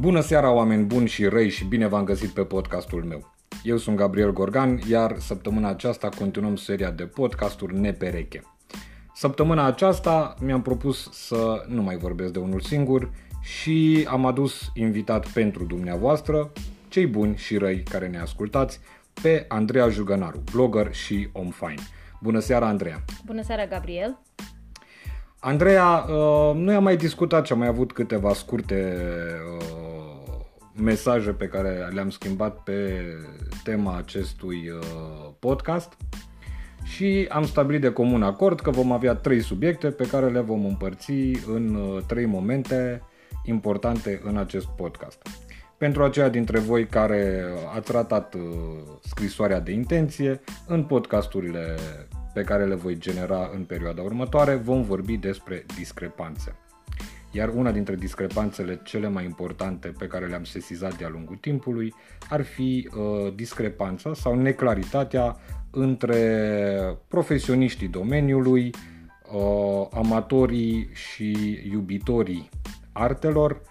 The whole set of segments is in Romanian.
Bună seara, oameni buni și răi și bine v-am găsit pe podcastul meu. Eu sunt Gabriel Gorgan, iar săptămâna aceasta continuăm seria de podcasturi nepereche. Săptămâna aceasta mi-am propus să nu mai vorbesc de unul singur și am adus invitat pentru dumneavoastră, cei buni și răi care ne ascultați, pe Andreea Jugănaru, blogger și om fain. Bună seara, Andreea! Bună seara, Gabriel! Andreea, uh, noi am mai discutat și am mai avut câteva scurte uh, mesaje pe care le-am schimbat pe tema acestui uh, podcast și am stabilit de comun acord că vom avea trei subiecte pe care le vom împărți în trei momente importante în acest podcast. Pentru aceia dintre voi care ați tratat scrisoarea de intenție, în podcasturile pe care le voi genera în perioada următoare, vom vorbi despre discrepanțe. Iar una dintre discrepanțele cele mai importante pe care le-am sesizat de-a lungul timpului ar fi uh, discrepanța sau neclaritatea între profesioniștii domeniului, uh, amatorii și iubitorii artelor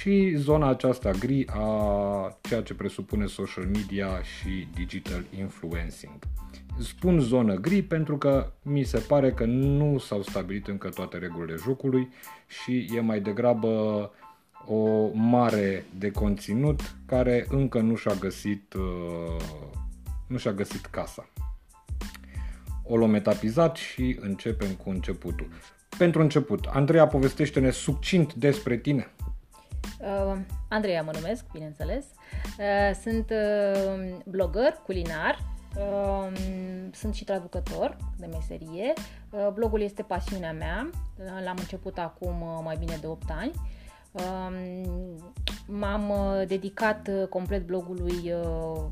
și zona aceasta gri a ceea ce presupune social media și digital influencing. Spun zonă gri pentru că mi se pare că nu s-au stabilit încă toate regulile jocului și e mai degrabă o mare de conținut care încă nu și-a găsit, uh, nu și-a găsit casa. O luăm etapizat și începem cu începutul. Pentru început, Andreea, povestește-ne succint despre tine. Uh, Andreea mă numesc, bineînțeles. Uh, sunt uh, blogger culinar, uh, sunt și traducător de meserie. Uh, blogul este pasiunea mea, uh, l-am început acum uh, mai bine de 8 ani. Uh, m-am uh, dedicat uh, complet blogului uh,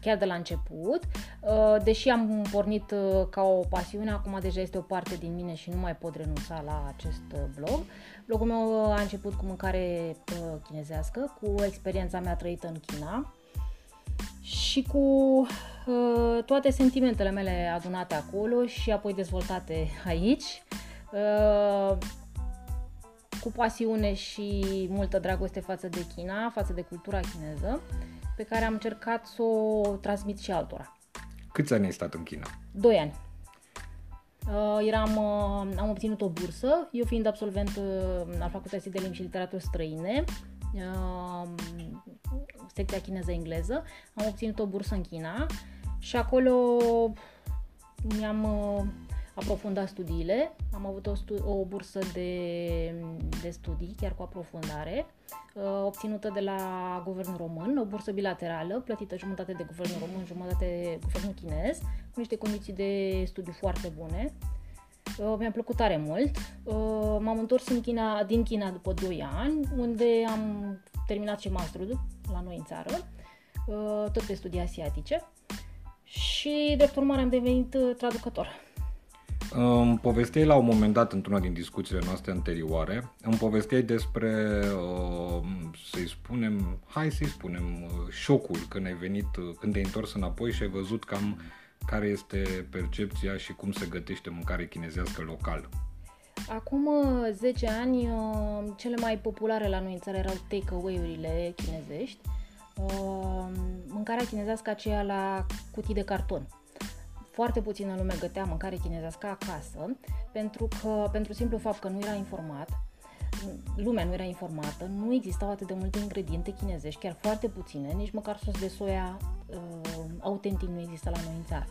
chiar de la început. Uh, deși am pornit uh, ca o pasiune, acum deja este o parte din mine și nu mai pot renunța la acest uh, blog. Blogul meu a început cu mâncare chinezească, cu experiența mea trăită în China și cu toate sentimentele mele adunate acolo și apoi dezvoltate aici cu pasiune și multă dragoste față de China, față de cultura chineză pe care am încercat să o transmit și altora. Câți ani ai stat în China? Doi ani. Uh, eram, uh, am obținut o bursă, eu fiind absolvent uh, al Facultății de Limbi și Literaturi Străine, uh, secția chineză-engleză, am obținut o bursă în China și acolo mi-am uh, aprofundat studiile. Am avut o, stu- o bursă de, de studii, chiar cu aprofundare, uh, obținută de la guvernul român, o bursă bilaterală, plătită jumătate de guvernul român, jumătate de guvernul chinez, cu niște condiții de studiu foarte bune. Uh, mi-a plăcut tare mult. Uh, m-am întors în China, din China după 2 ani, unde am terminat și masterul la noi în țară, tot pe studii asiatice. Și, de urmare, am devenit traducător. Îmi povesteai la un moment dat, într-una din discuțiile noastre anterioare, îmi povesteai despre, uh, să-i spunem, hai să-i spunem, uh, șocul când ai venit, uh, când te-ai întors înapoi și ai văzut cam care este percepția și cum se gătește mâncare chinezească local. Acum 10 ani, cele mai populare la noi în țară erau take-away-urile chinezești. Mâncarea chinezească aceea la cutii de carton foarte puțină lume gătea mâncare chinezească acasă, pentru că, pentru simplu fapt că nu era informat, lumea nu era informată, nu existau atât de multe ingrediente chinezești, chiar foarte puține, nici măcar sos de soia uh, autentic nu există la noi în țară.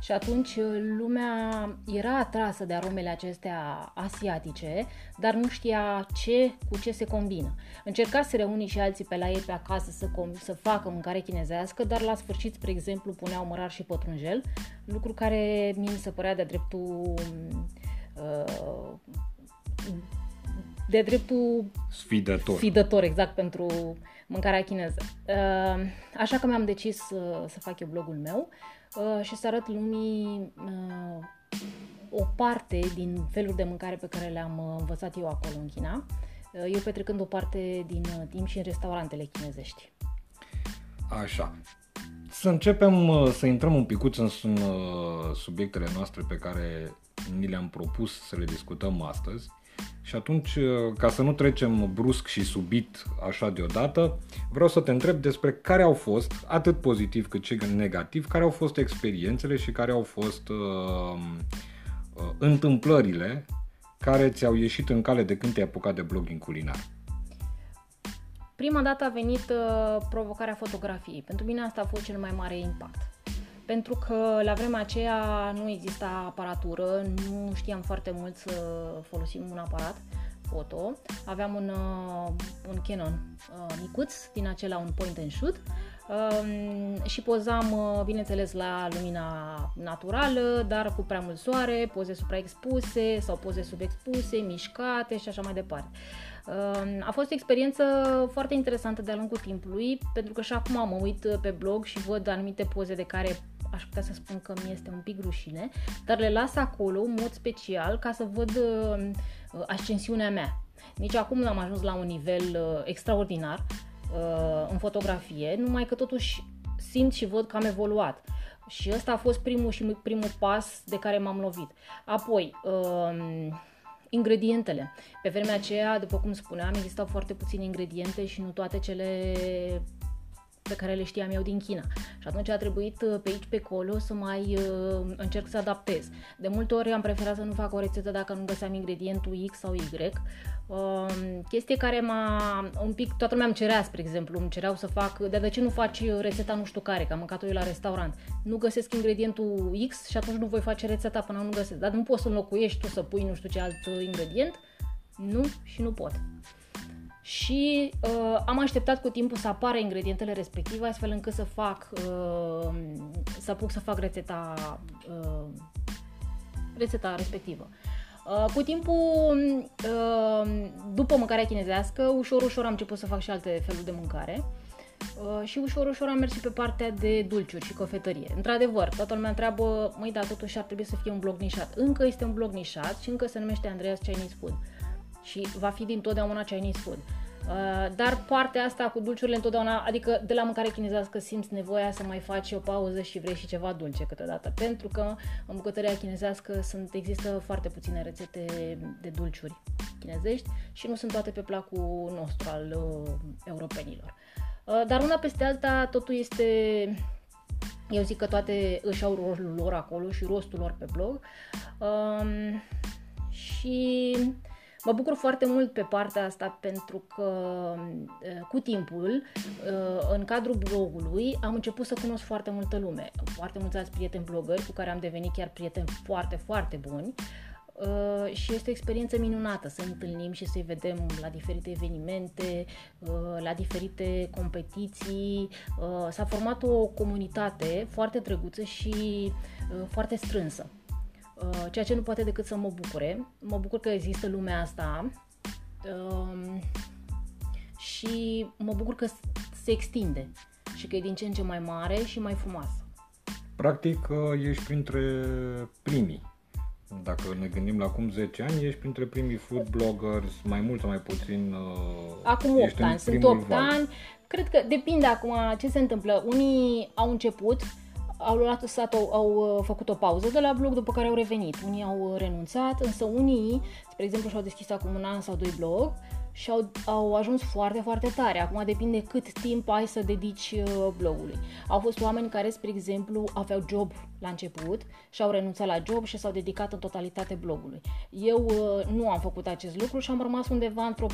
Și atunci uh, lumea era atrasă de aromele acestea asiatice, dar nu știa ce cu ce se combină. Încerca să reuni și alții pe la ei pe acasă să, com- să facă mâncare chinezească, dar la sfârșit, spre exemplu, puneau mărar și pătrunjel, lucru care mi se părea de dreptul uh, de dreptul sfidător. sfidător exact pentru mâncarea chineză. Uh, așa că mi-am decis să, să fac eu blogul meu Uh, și să arăt lumii uh, o parte din feluri de mâncare pe care le-am uh, învățat eu acolo în China, eu petrecând o parte din timp și în restaurantele chinezești. Așa. Să începem să intrăm un picuț în, subiectele noastre pe care ni le-am propus să le discutăm astăzi Și atunci, ca să nu trecem brusc și subit așa deodată, vreau să te întreb despre care au fost, atât pozitiv cât și negativ, care au fost experiențele și care au fost uh, uh, întâmplările care ți-au ieșit în cale de când te-ai apucat de blogging culinar. Prima dată a venit uh, provocarea fotografiei. Pentru mine asta a fost cel mai mare impact. Pentru că la vremea aceea nu exista aparatură, nu știam foarte mult să folosim un aparat foto. Aveam un, uh, un Canon uh, micuț, din acela un point and shoot uh, și pozam, uh, bineînțeles, la lumina naturală, dar cu prea mult soare, poze supraexpuse sau poze subexpuse, mișcate și așa mai departe. A fost o experiență foarte interesantă de-a lungul timpului, pentru că și acum mă uit pe blog și văd anumite poze de care aș putea să spun că mi este un pic rușine, dar le las acolo în mod special ca să văd uh, ascensiunea mea. Nici acum n-am ajuns la un nivel uh, extraordinar uh, în fotografie, numai că totuși simt și văd că am evoluat. Și ăsta a fost primul și primul pas de care m-am lovit. Apoi, uh, ingredientele. Pe vremea aceea, după cum spuneam, existau foarte puține ingrediente și nu toate cele pe care le știam eu din China. Și atunci a trebuit uh, pe aici, pe acolo să mai uh, încerc să adaptez. De multe ori am preferat să nu fac o rețetă dacă nu găseam ingredientul X sau Y. Uh, chestie care m-a un pic, toată lumea îmi cerea, spre exemplu, îmi cereau să fac, de, de ce nu faci rețeta nu știu care, că am mâncat-o eu la restaurant. Nu găsesc ingredientul X și atunci nu voi face rețeta până nu găsesc. Dar nu poți să înlocuiești tu să pui nu știu ce alt ingredient. Nu și nu pot și uh, am așteptat cu timpul să apară ingredientele respective astfel încât să fac uh, să apuc să fac rețeta uh, rețeta respectivă. Uh, cu timpul, uh, după mâncarea chinezească, ușor, ușor am început să fac și alte feluri de mâncare uh, și ușor, ușor am mers și pe partea de dulciuri și cofetărie. Într-adevăr, toată lumea întreabă, măi, dar totuși ar trebui să fie un blog nișat. Încă este un blog nișat și încă se numește Andreas Chinese Food și va fi dintotdeauna Chinese food. Uh, dar partea asta cu dulciurile întotdeauna, adică de la mâncare chinezească simți nevoia să mai faci o pauză și vrei și ceva dulce câteodată, pentru că în bucătăria chinezească sunt, există foarte puține rețete de dulciuri chinezești și nu sunt toate pe placul nostru al uh, europenilor. Uh, dar una peste alta, totul este eu zic că toate își au rolul lor acolo și rostul lor pe blog. Um, și Mă bucur foarte mult pe partea asta pentru că cu timpul, în cadrul blogului, am început să cunosc foarte multă lume, foarte mulți alți prieteni blogări cu care am devenit chiar prieteni foarte, foarte buni. Uh, și este o experiență minunată să întâlnim și să-i vedem la diferite evenimente, uh, la diferite competiții. Uh, s-a format o comunitate foarte drăguță și foarte strânsă. Uh, ceea ce nu poate decât să mă bucure. Mă bucur că există lumea asta um, și mă bucur că se extinde și că e din ce în ce mai mare și mai frumoasă. Practic, uh, ești printre primii. Dacă ne gândim la acum 10 ani, ești printre primii food bloggers, mai mult sau mai puțin. Uh, acum 8 ani, sunt 8 val. ani. Cred că depinde acum ce se întâmplă. Unii au început, au luat stat, au, au uh, făcut o pauză de la blog, după care au revenit. Unii au uh, renunțat, însă unii, spre exemplu, și-au deschis acum un an sau doi blog și au, au ajuns foarte, foarte tare. Acum depinde cât timp ai să dedici uh, blogului. Au fost oameni care, spre exemplu, aveau job la început și au renunțat la job și s-au dedicat în totalitate blogului. Eu nu am făcut acest lucru și am rămas undeva într-o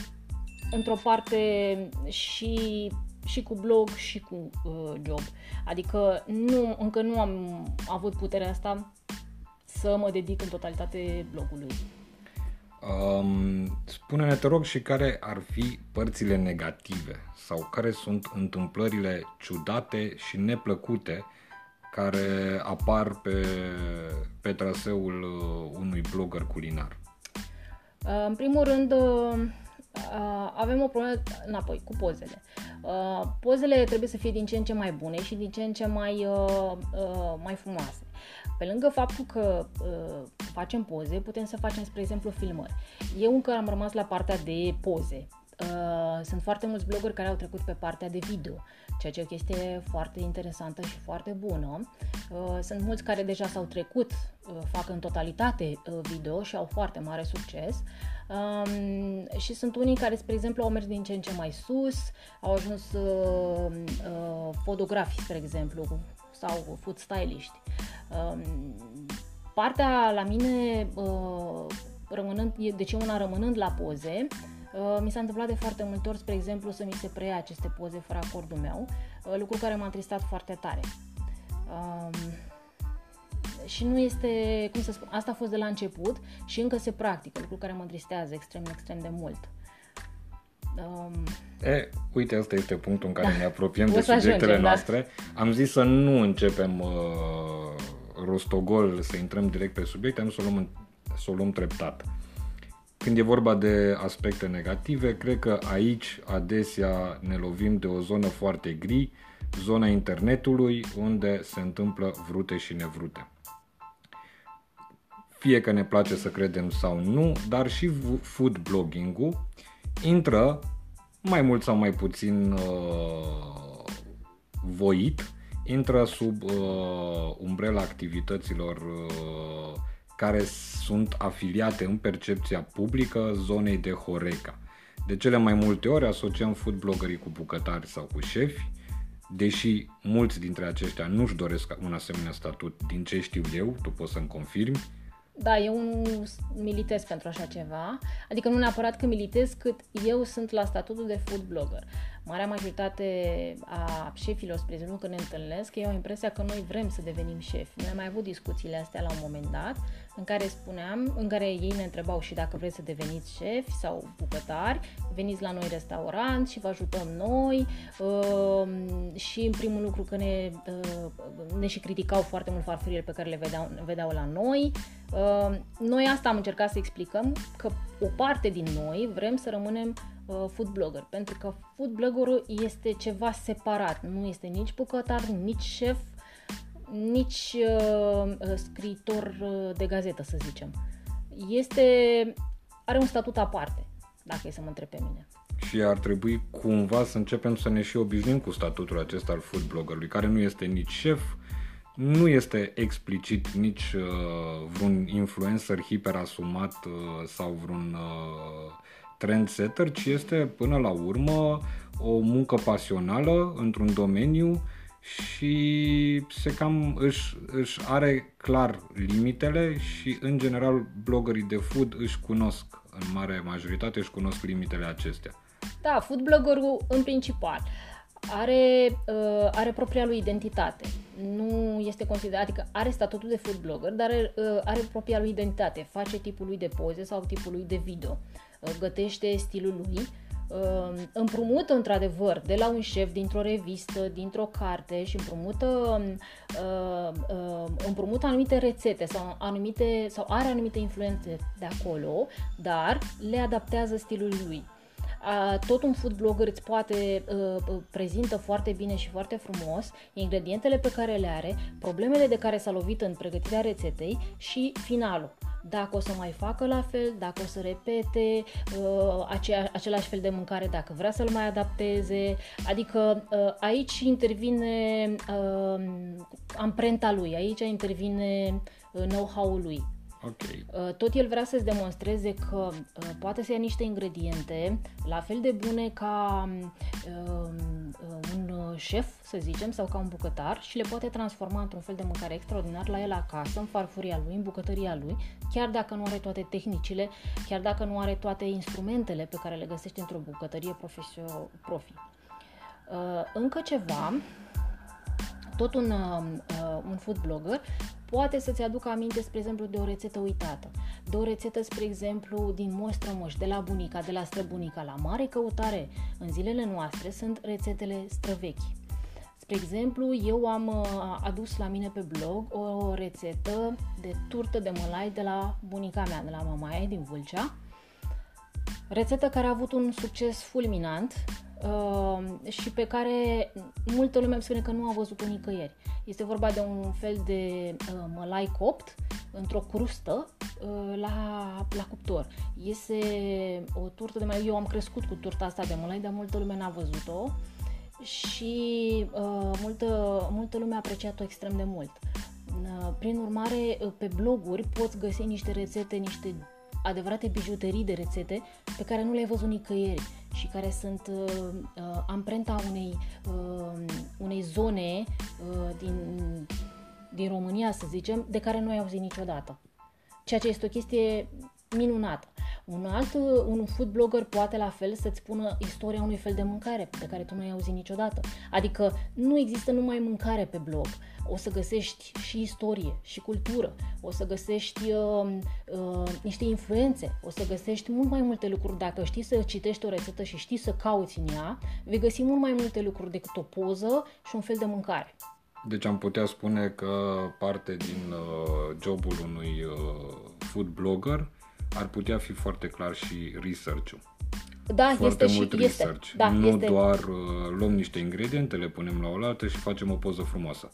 într-o parte și și cu blog și cu uh, job. Adică nu, încă nu am avut puterea asta să mă dedic în totalitate blogului. Um, spune-ne, te rog, și care ar fi părțile negative sau care sunt întâmplările ciudate și neplăcute care apar pe, pe traseul uh, unui blogger culinar? Uh, în primul rând, uh, avem o problemă înapoi cu pozele. Uh, pozele trebuie să fie din ce în ce mai bune și din ce în ce mai, uh, uh, mai frumoase. Pe lângă faptul că uh, facem poze, putem să facem, spre exemplu, filmări. Eu încă am rămas la partea de poze. uh, sunt foarte mulți blogări care au trecut pe partea de video, ceea ce e o chestie foarte interesantă și foarte bună. Uh, sunt mulți care deja s-au trecut, uh, fac în totalitate uh, video și au foarte mare succes. Um, și sunt unii care, spre exemplu, au mers din ce în ce mai sus, au ajuns uh, uh, fotografi, spre exemplu, sau food styliști. Um, partea la mine, uh, rămânând, deci una rămânând la poze, uh, mi s-a întâmplat de foarte multe ori, spre exemplu, să mi se preia aceste poze fără acordul meu, uh, lucru care m-a tristat foarte tare. Um, și nu este, cum să spun, asta a fost de la început și încă se practică, lucru care mă tristează extrem, extrem de mult. Um, e, uite, asta este punctul în care da. ne apropiem de subiectele ajungem, da. noastre. Da. Am zis să nu începem uh, rostogol, să intrăm direct pe subiect, am să o luăm, să o luăm treptat. Când e vorba de aspecte negative, cred că aici adesea ne lovim de o zonă foarte gri, zona internetului, unde se întâmplă vrute și nevrute fie că ne place să credem sau nu, dar și food blogging-ul intră mai mult sau mai puțin uh, voit, intră sub uh, umbrela activităților uh, care sunt afiliate în percepția publică zonei de Horeca. De cele mai multe ori asociem food bloggerii cu bucătari sau cu șefi, deși mulți dintre aceștia nu-și doresc un asemenea statut, din ce știu eu, tu poți să-mi confirmi, da, eu nu militez pentru așa ceva, adică nu neapărat că militez, cât eu sunt la statutul de food blogger. Marea majoritate a șefilor, spre exemplu, când ne întâlnesc, ei au impresia că noi vrem să devenim șefi. Noi am mai avut discuțiile astea la un moment dat, în care spuneam, în care ei ne întrebau și dacă vreți să deveniți șefi sau bucătari, veniți la noi restaurant și vă ajutăm noi uh, și în primul lucru că ne, uh, ne și criticau foarte mult farfurile pe care le vedeau, vedeau la noi. Uh, noi asta am încercat să explicăm, că o parte din noi vrem să rămânem uh, food blogger, pentru că food bloggerul este ceva separat, nu este nici bucătar, nici șef, nici uh, uh, scriitor uh, de gazetă, să zicem. Este, are un statut aparte, dacă e să mă întreb pe mine. Și ar trebui cumva să începem să ne și obișnuim cu statutul acesta al food bloggerului, care nu este nici șef, nu este explicit nici uh, vreun influencer hiperasumat uh, sau vreun uh, trendsetter, ci este până la urmă o muncă pasională într-un domeniu și se cam își, își are clar limitele și în general bloggerii de food își cunosc, în mare majoritate își cunosc limitele acestea. Da, food bloggerul în principal are, uh, are propria lui identitate. Nu este considerat, adică are statutul de food blogger, dar are, uh, are propria lui identitate. Face tipul lui de poze sau tipul lui de video. Uh, gătește stilul lui Ehm, împrumută într-adevăr de la un șef dintr-o revistă, dintr-o carte și împrumută, ehm, împrumută anumite rețete sau, anumite, sau are anumite influențe de acolo, dar le adaptează stilului lui. Tot un food blogger îți poate uh, prezintă foarte bine și foarte frumos ingredientele pe care le are, problemele de care s-a lovit în pregătirea rețetei și finalul dacă o să mai facă la fel, dacă o să repete uh, acea, același fel de mâncare, dacă vrea să-l mai adapteze. Adică uh, aici intervine uh, amprenta lui, aici intervine uh, know-how-ul lui. Okay. Uh, tot el vrea să-ți demonstreze că uh, poate să ia niște ingrediente la fel de bune ca uh, un șef, să zicem, sau ca un bucătar și le poate transforma într-un fel de mâncare extraordinar la el acasă, în farfuria lui, în bucătăria lui, chiar dacă nu are toate tehnicile, chiar dacă nu are toate instrumentele pe care le găsești într-o bucătărie profesio- profi. Încă ceva, tot un, un food blogger poate să-ți aducă aminte, spre exemplu, de o rețetă uitată, de o rețetă, spre exemplu, din Moș Strămoș, de la bunica, de la străbunica, la mare căutare. În zilele noastre sunt rețetele străvechi. Spre exemplu, eu am uh, adus la mine pe blog o rețetă de turtă de mălai de la bunica mea, de la mamaia din Vâlcea. Rețetă care a avut un succes fulminant uh, și pe care multă lume îmi spune că nu a văzut-o nicăieri. Este vorba de un fel de uh, mălai copt într-o crustă uh, la, la cuptor. Iese o turtă de mai... Eu am crescut cu turta asta de mălai, dar multă lume n-a văzut-o și uh, multă, multă lume a apreciat-o extrem de mult. Uh, prin urmare, uh, pe bloguri poți găsi niște rețete, niște adevărate bijuterii de rețete pe care nu le-ai văzut nicăieri și care sunt uh, uh, amprenta unei, uh, unei zone uh, din, din România, să zicem, de care nu ai auzit niciodată. Ceea ce este o chestie minunată. Un alt, un food blogger poate la fel să-ți spună istoria unui fel de mâncare pe care tu nu ai auzit niciodată. Adică nu există numai mâncare pe blog. O să găsești și istorie, și cultură, o să găsești uh, uh, niște influențe, o să găsești mult mai multe lucruri. Dacă știi să citești o rețetă și știi să cauți în ea, vei găsi mult mai multe lucruri decât o poză și un fel de mâncare. Deci am putea spune că parte din uh, jobul unui uh, food blogger ar putea fi foarte clar și research-ul. Da, foarte este mult și research. este. Da, nu este. doar uh, luăm niște ingrediente, le punem la oaltă și facem o poză frumoasă.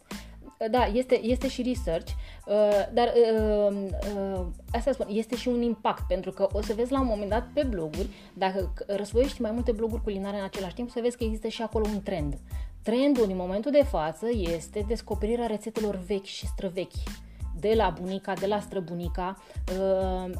Da, este, este și research, uh, dar uh, uh, asta spun, este și un impact, pentru că o să vezi la un moment dat pe bloguri, dacă răsfoiești mai multe bloguri culinare în același timp, să vezi că există și acolo un trend. Trendul din momentul de față este descoperirea rețetelor vechi și străvechi, de la bunica, de la străbunica, uh,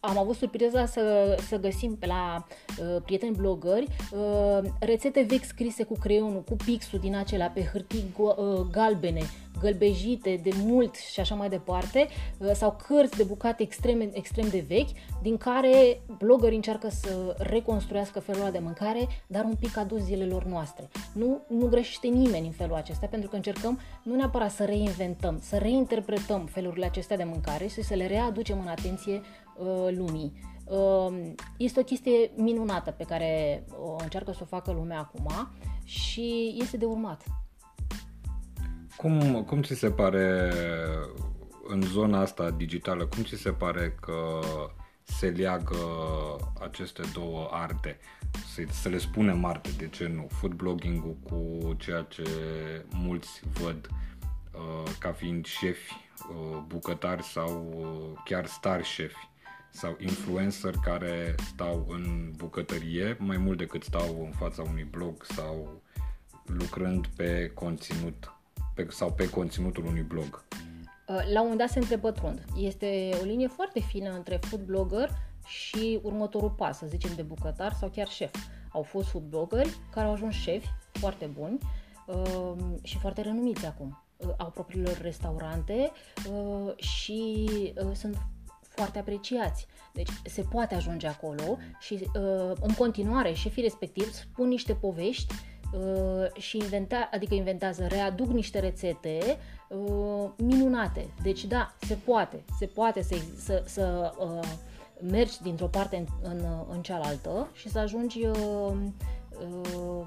am avut surpriza să, să găsim pe la uh, prieteni blogări uh, rețete vechi scrise cu creionul, cu pixul din acelea pe hârtii go- uh, galbene, gălbejite de mult și așa mai departe, uh, sau cărți de bucate extrem, extrem de vechi, din care blogării încearcă să reconstruiască felul ăla de mâncare, dar un pic adus zilelor noastre. Nu, nu greșește nimeni în felul acesta, pentru că încercăm nu neapărat să reinventăm, să reinterpretăm felurile acestea de mâncare și să le readucem în atenție uh, lumii. Uh, este o chestie minunată pe care o încearcă să o facă lumea acum și este de urmat. Cum, cum ți se pare în zona asta digitală, cum ți se pare că se leagă aceste două arte? Să, să le spunem arte, de ce nu? Food blogging-ul cu ceea ce mulți văd uh, ca fiind șefi, uh, bucătari sau uh, chiar star șefi sau influencer care stau în bucătărie mai mult decât stau în fața unui blog sau lucrând pe conținut pe, sau pe conținutul unui blog. Uh, la un moment dat se întrepătrund. Este o linie foarte fină între food blogger și următorul pas, să zicem, de bucătar sau chiar șef. Au fost food bloggeri care au ajuns șefi foarte buni uh, și foarte renumiți acum. Uh, au propriilor restaurante și sunt foarte apreciați. Deci se poate ajunge acolo și în continuare șefii respectivi spun niște povești Uh, și inventa, adică inventează, readuc niște rețete uh, minunate. Deci da, se poate, se poate să, să, să uh, mergi dintr-o parte în, în, în cealaltă și să ajungi uh, uh,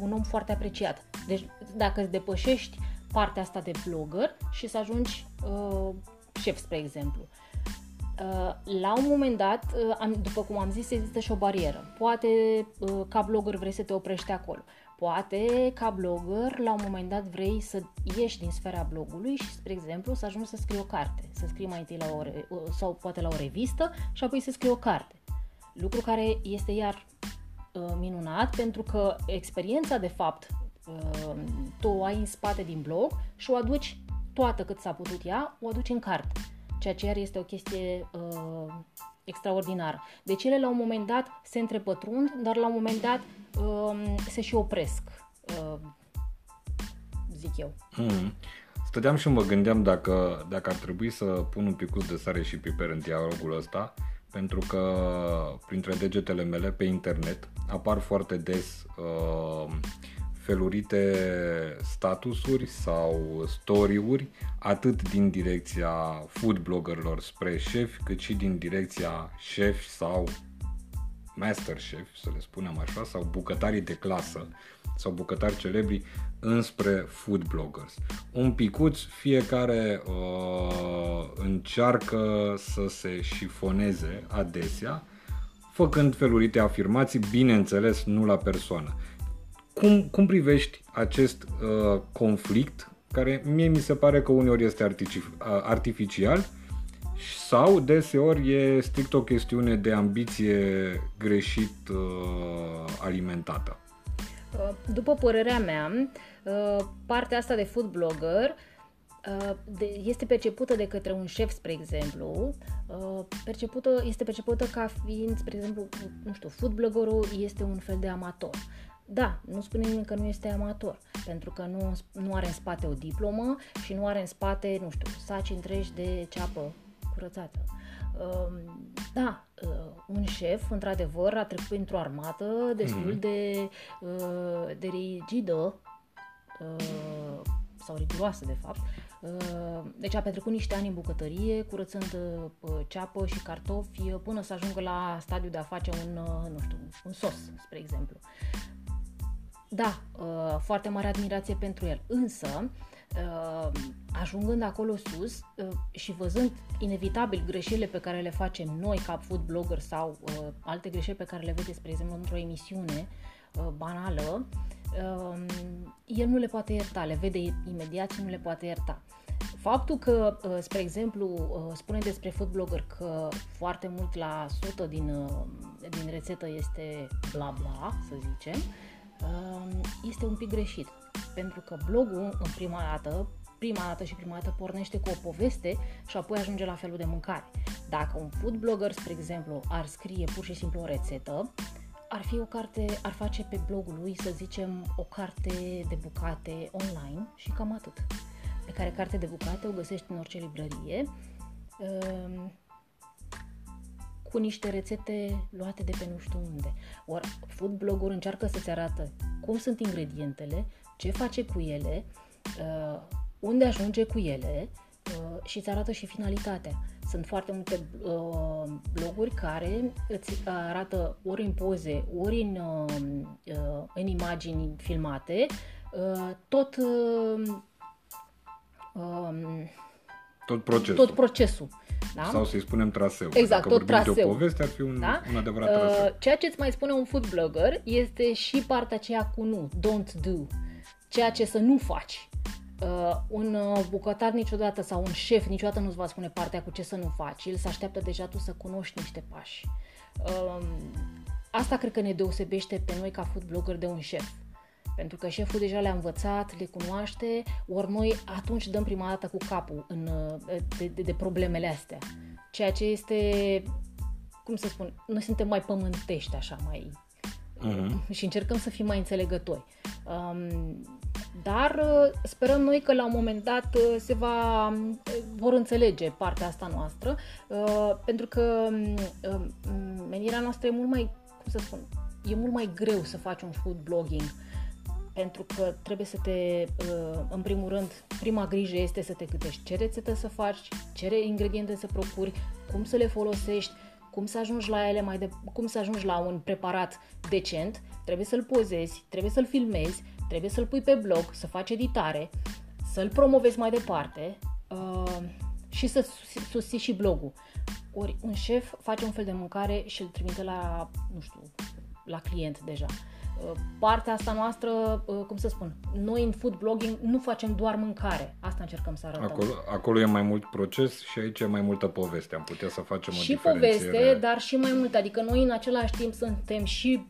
un om foarte apreciat. Deci dacă îți depășești partea asta de blogger și să ajungi uh, șef, spre exemplu. Uh, la un moment dat, uh, după cum am zis, există și o barieră. Poate uh, ca blogger vrei să te oprești acolo. Poate ca blogger, la un moment dat vrei să ieși din sfera blogului și, spre exemplu, să ajungi să scrii o carte. Să scrii mai întâi la o, sau poate la o revistă și apoi să scrii o carte. Lucru care este iar minunat pentru că experiența, de fapt, tu o ai în spate din blog și o aduci toată cât s-a putut ea, o aduci în carte ceea ce iar este o chestie uh, extraordinară. Deci ele la un moment dat se întrepătrund, dar la un moment dat uh, se și opresc, uh, zic eu. Mm. Stăteam și mă gândeam dacă, dacă ar trebui să pun un pic de sare și piper în dialogul ăsta, pentru că printre degetele mele pe internet apar foarte des uh, felurite statusuri sau story-uri, atât din direcția food bloggerilor spre șef, cât și din direcția șef sau master chef, să le spunem așa, sau bucătarii de clasă sau bucătari celebri înspre food bloggers. Un picuț, fiecare uh, încearcă să se șifoneze adesea, făcând felurite afirmații, bineînțeles, nu la persoană. Cum, cum privești acest uh, conflict care mie mi se pare că uneori este artific- artificial sau deseori e strict o chestiune de ambiție greșit uh, alimentată. Uh, după părerea mea, uh, partea asta de food blogger uh, este percepută de către un șef, spre exemplu, percepută, este percepută ca fiind, spre exemplu, nu știu, food bloggerul este un fel de amator. Da, nu spune nimeni că nu este amator, pentru că nu, nu are în spate o diplomă și nu are în spate, nu știu, saci întregi de ceapă curățată. Um, da, uh, un șef, într-adevăr, a trecut într-o armată destul mm-hmm. de, uh, de rigidă uh, sau riguroasă, de fapt. Deci a petrecut niște ani în bucătărie, curățând ceapă și cartofi, până să ajungă la stadiul de a face un, nu știu, un sos, spre exemplu. Da, foarte mare admirație pentru el. Însă, uh, ajungând acolo sus uh, și văzând inevitabil greșelile pe care le facem noi ca food blogger sau uh, alte greșeli pe care le vedeți, spre exemplu, într-o emisiune uh, banală, uh, el nu le poate ierta, le vede imediat și nu le poate ierta. Faptul că, uh, spre exemplu, uh, spune despre food blogger că foarte mult la sută din, uh, din rețetă este bla bla, să zicem, este un pic greșit pentru că blogul, în prima dată, prima dată și prima dată pornește cu o poveste și apoi ajunge la felul de mâncare. Dacă un food blogger, spre exemplu, ar scrie pur și simplu o rețetă, ar fi o carte, ar face pe blogul lui, să zicem, o carte de bucate online și cam atât. Pe care carte de bucate o găsești în orice librărie, ehm, cu niște rețete luate de pe nu știu unde. Ori food blogger încearcă să-ți arată cum sunt ingredientele, ce face cu ele, uh, unde ajunge cu ele uh, și îți arată și finalitatea. Sunt foarte multe uh, bloguri care îți arată ori în poze, ori în, în imagini filmate, tot um, tot procesul. Tot procesul. Da? Sau să-i spunem traseu. Exact, Dacă tot traseu. de o poveste, ar fi un, da? un adevărat traseu. ceea ce îți mai spune un food blogger este și partea aceea cu nu, don't do ceea ce să nu faci. Uh, un uh, bucătar niciodată sau un șef niciodată nu-ți va spune partea cu ce să nu faci. El se așteaptă deja tu să cunoști niște pași. Uh, asta cred că ne deosebește pe noi ca food blogger de un șef. Pentru că șeful deja le-a învățat, le cunoaște, ori noi atunci dăm prima dată cu capul în, uh, de, de, de problemele astea. Ceea ce este, cum să spun, noi suntem mai pământești așa, mai... Uh-huh. Și încercăm să fim mai înțelegători. Um, dar uh, sperăm noi că la un moment dat uh, se va, uh, vor înțelege partea asta noastră, pentru că um, menirea noastră e mult mai, cum să spun, e mult mai greu să faci un food blogging pentru că trebuie să te, în primul rând, prima grijă este să te gândești ce rețetă să faci, ce ingrediente să procuri, cum să le folosești, cum să ajungi la ele mai de, cum să ajungi la un preparat decent, trebuie să-l pozezi, trebuie să-l filmezi, trebuie să-l pui pe blog, să faci editare, să-l promovezi mai departe uh, și să susții și blogul. Ori un șef face un fel de mâncare și îl trimite la, nu știu, la client deja. Uh, partea asta noastră, uh, cum să spun, noi în food blogging nu facem doar mâncare. Asta încercăm să arătăm. Acolo, acolo e mai mult proces și aici e mai multă poveste. Am putea să facem o Și poveste, dar și mai mult. Adică noi în același timp suntem și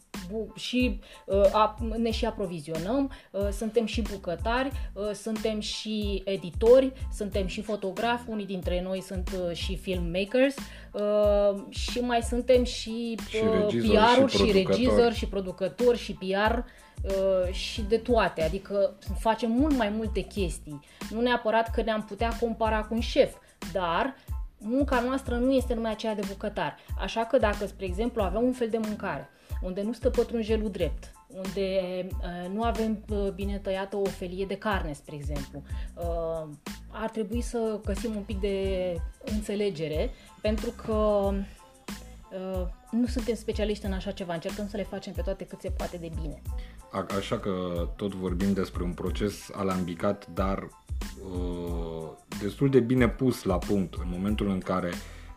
și uh, a, ne și aprovizionăm, uh, suntem și bucătari, uh, suntem și editori, suntem și fotografi, unii dintre noi sunt uh, și filmmakers uh, și mai suntem și, și PR-uri și, și regizori și producători și PR uh, și de toate, adică facem mult mai multe chestii. Nu neapărat că ne-am putea compara cu un șef, dar munca noastră nu este numai aceea de bucătar. Așa că dacă, spre exemplu, avem un fel de mâncare unde nu stă pătrunjelul drept, unde uh, nu avem uh, bine tăiată o felie de carne, spre exemplu, uh, ar trebui să găsim un pic de înțelegere, pentru că uh, nu suntem specialiști în așa ceva, încercăm să le facem pe toate cât se poate de bine. A, așa că tot vorbim despre un proces alambicat, dar uh, destul de bine pus la punct în momentul în care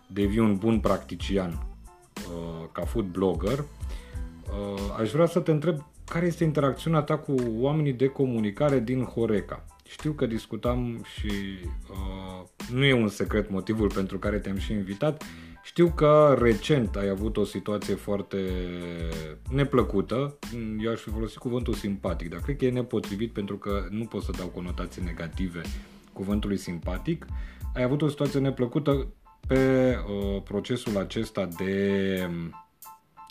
devii un bun practician uh, ca food blogger, uh, aș vrea să te întreb care este interacțiunea ta cu oamenii de comunicare din Horeca știu că discutam și uh, nu e un secret motivul pentru care te-am și invitat. Știu că recent ai avut o situație foarte neplăcută, eu aș fi folosit cuvântul simpatic, dar cred că e nepotrivit pentru că nu pot să dau conotații negative cuvântului simpatic. Ai avut o situație neplăcută pe uh, procesul acesta de,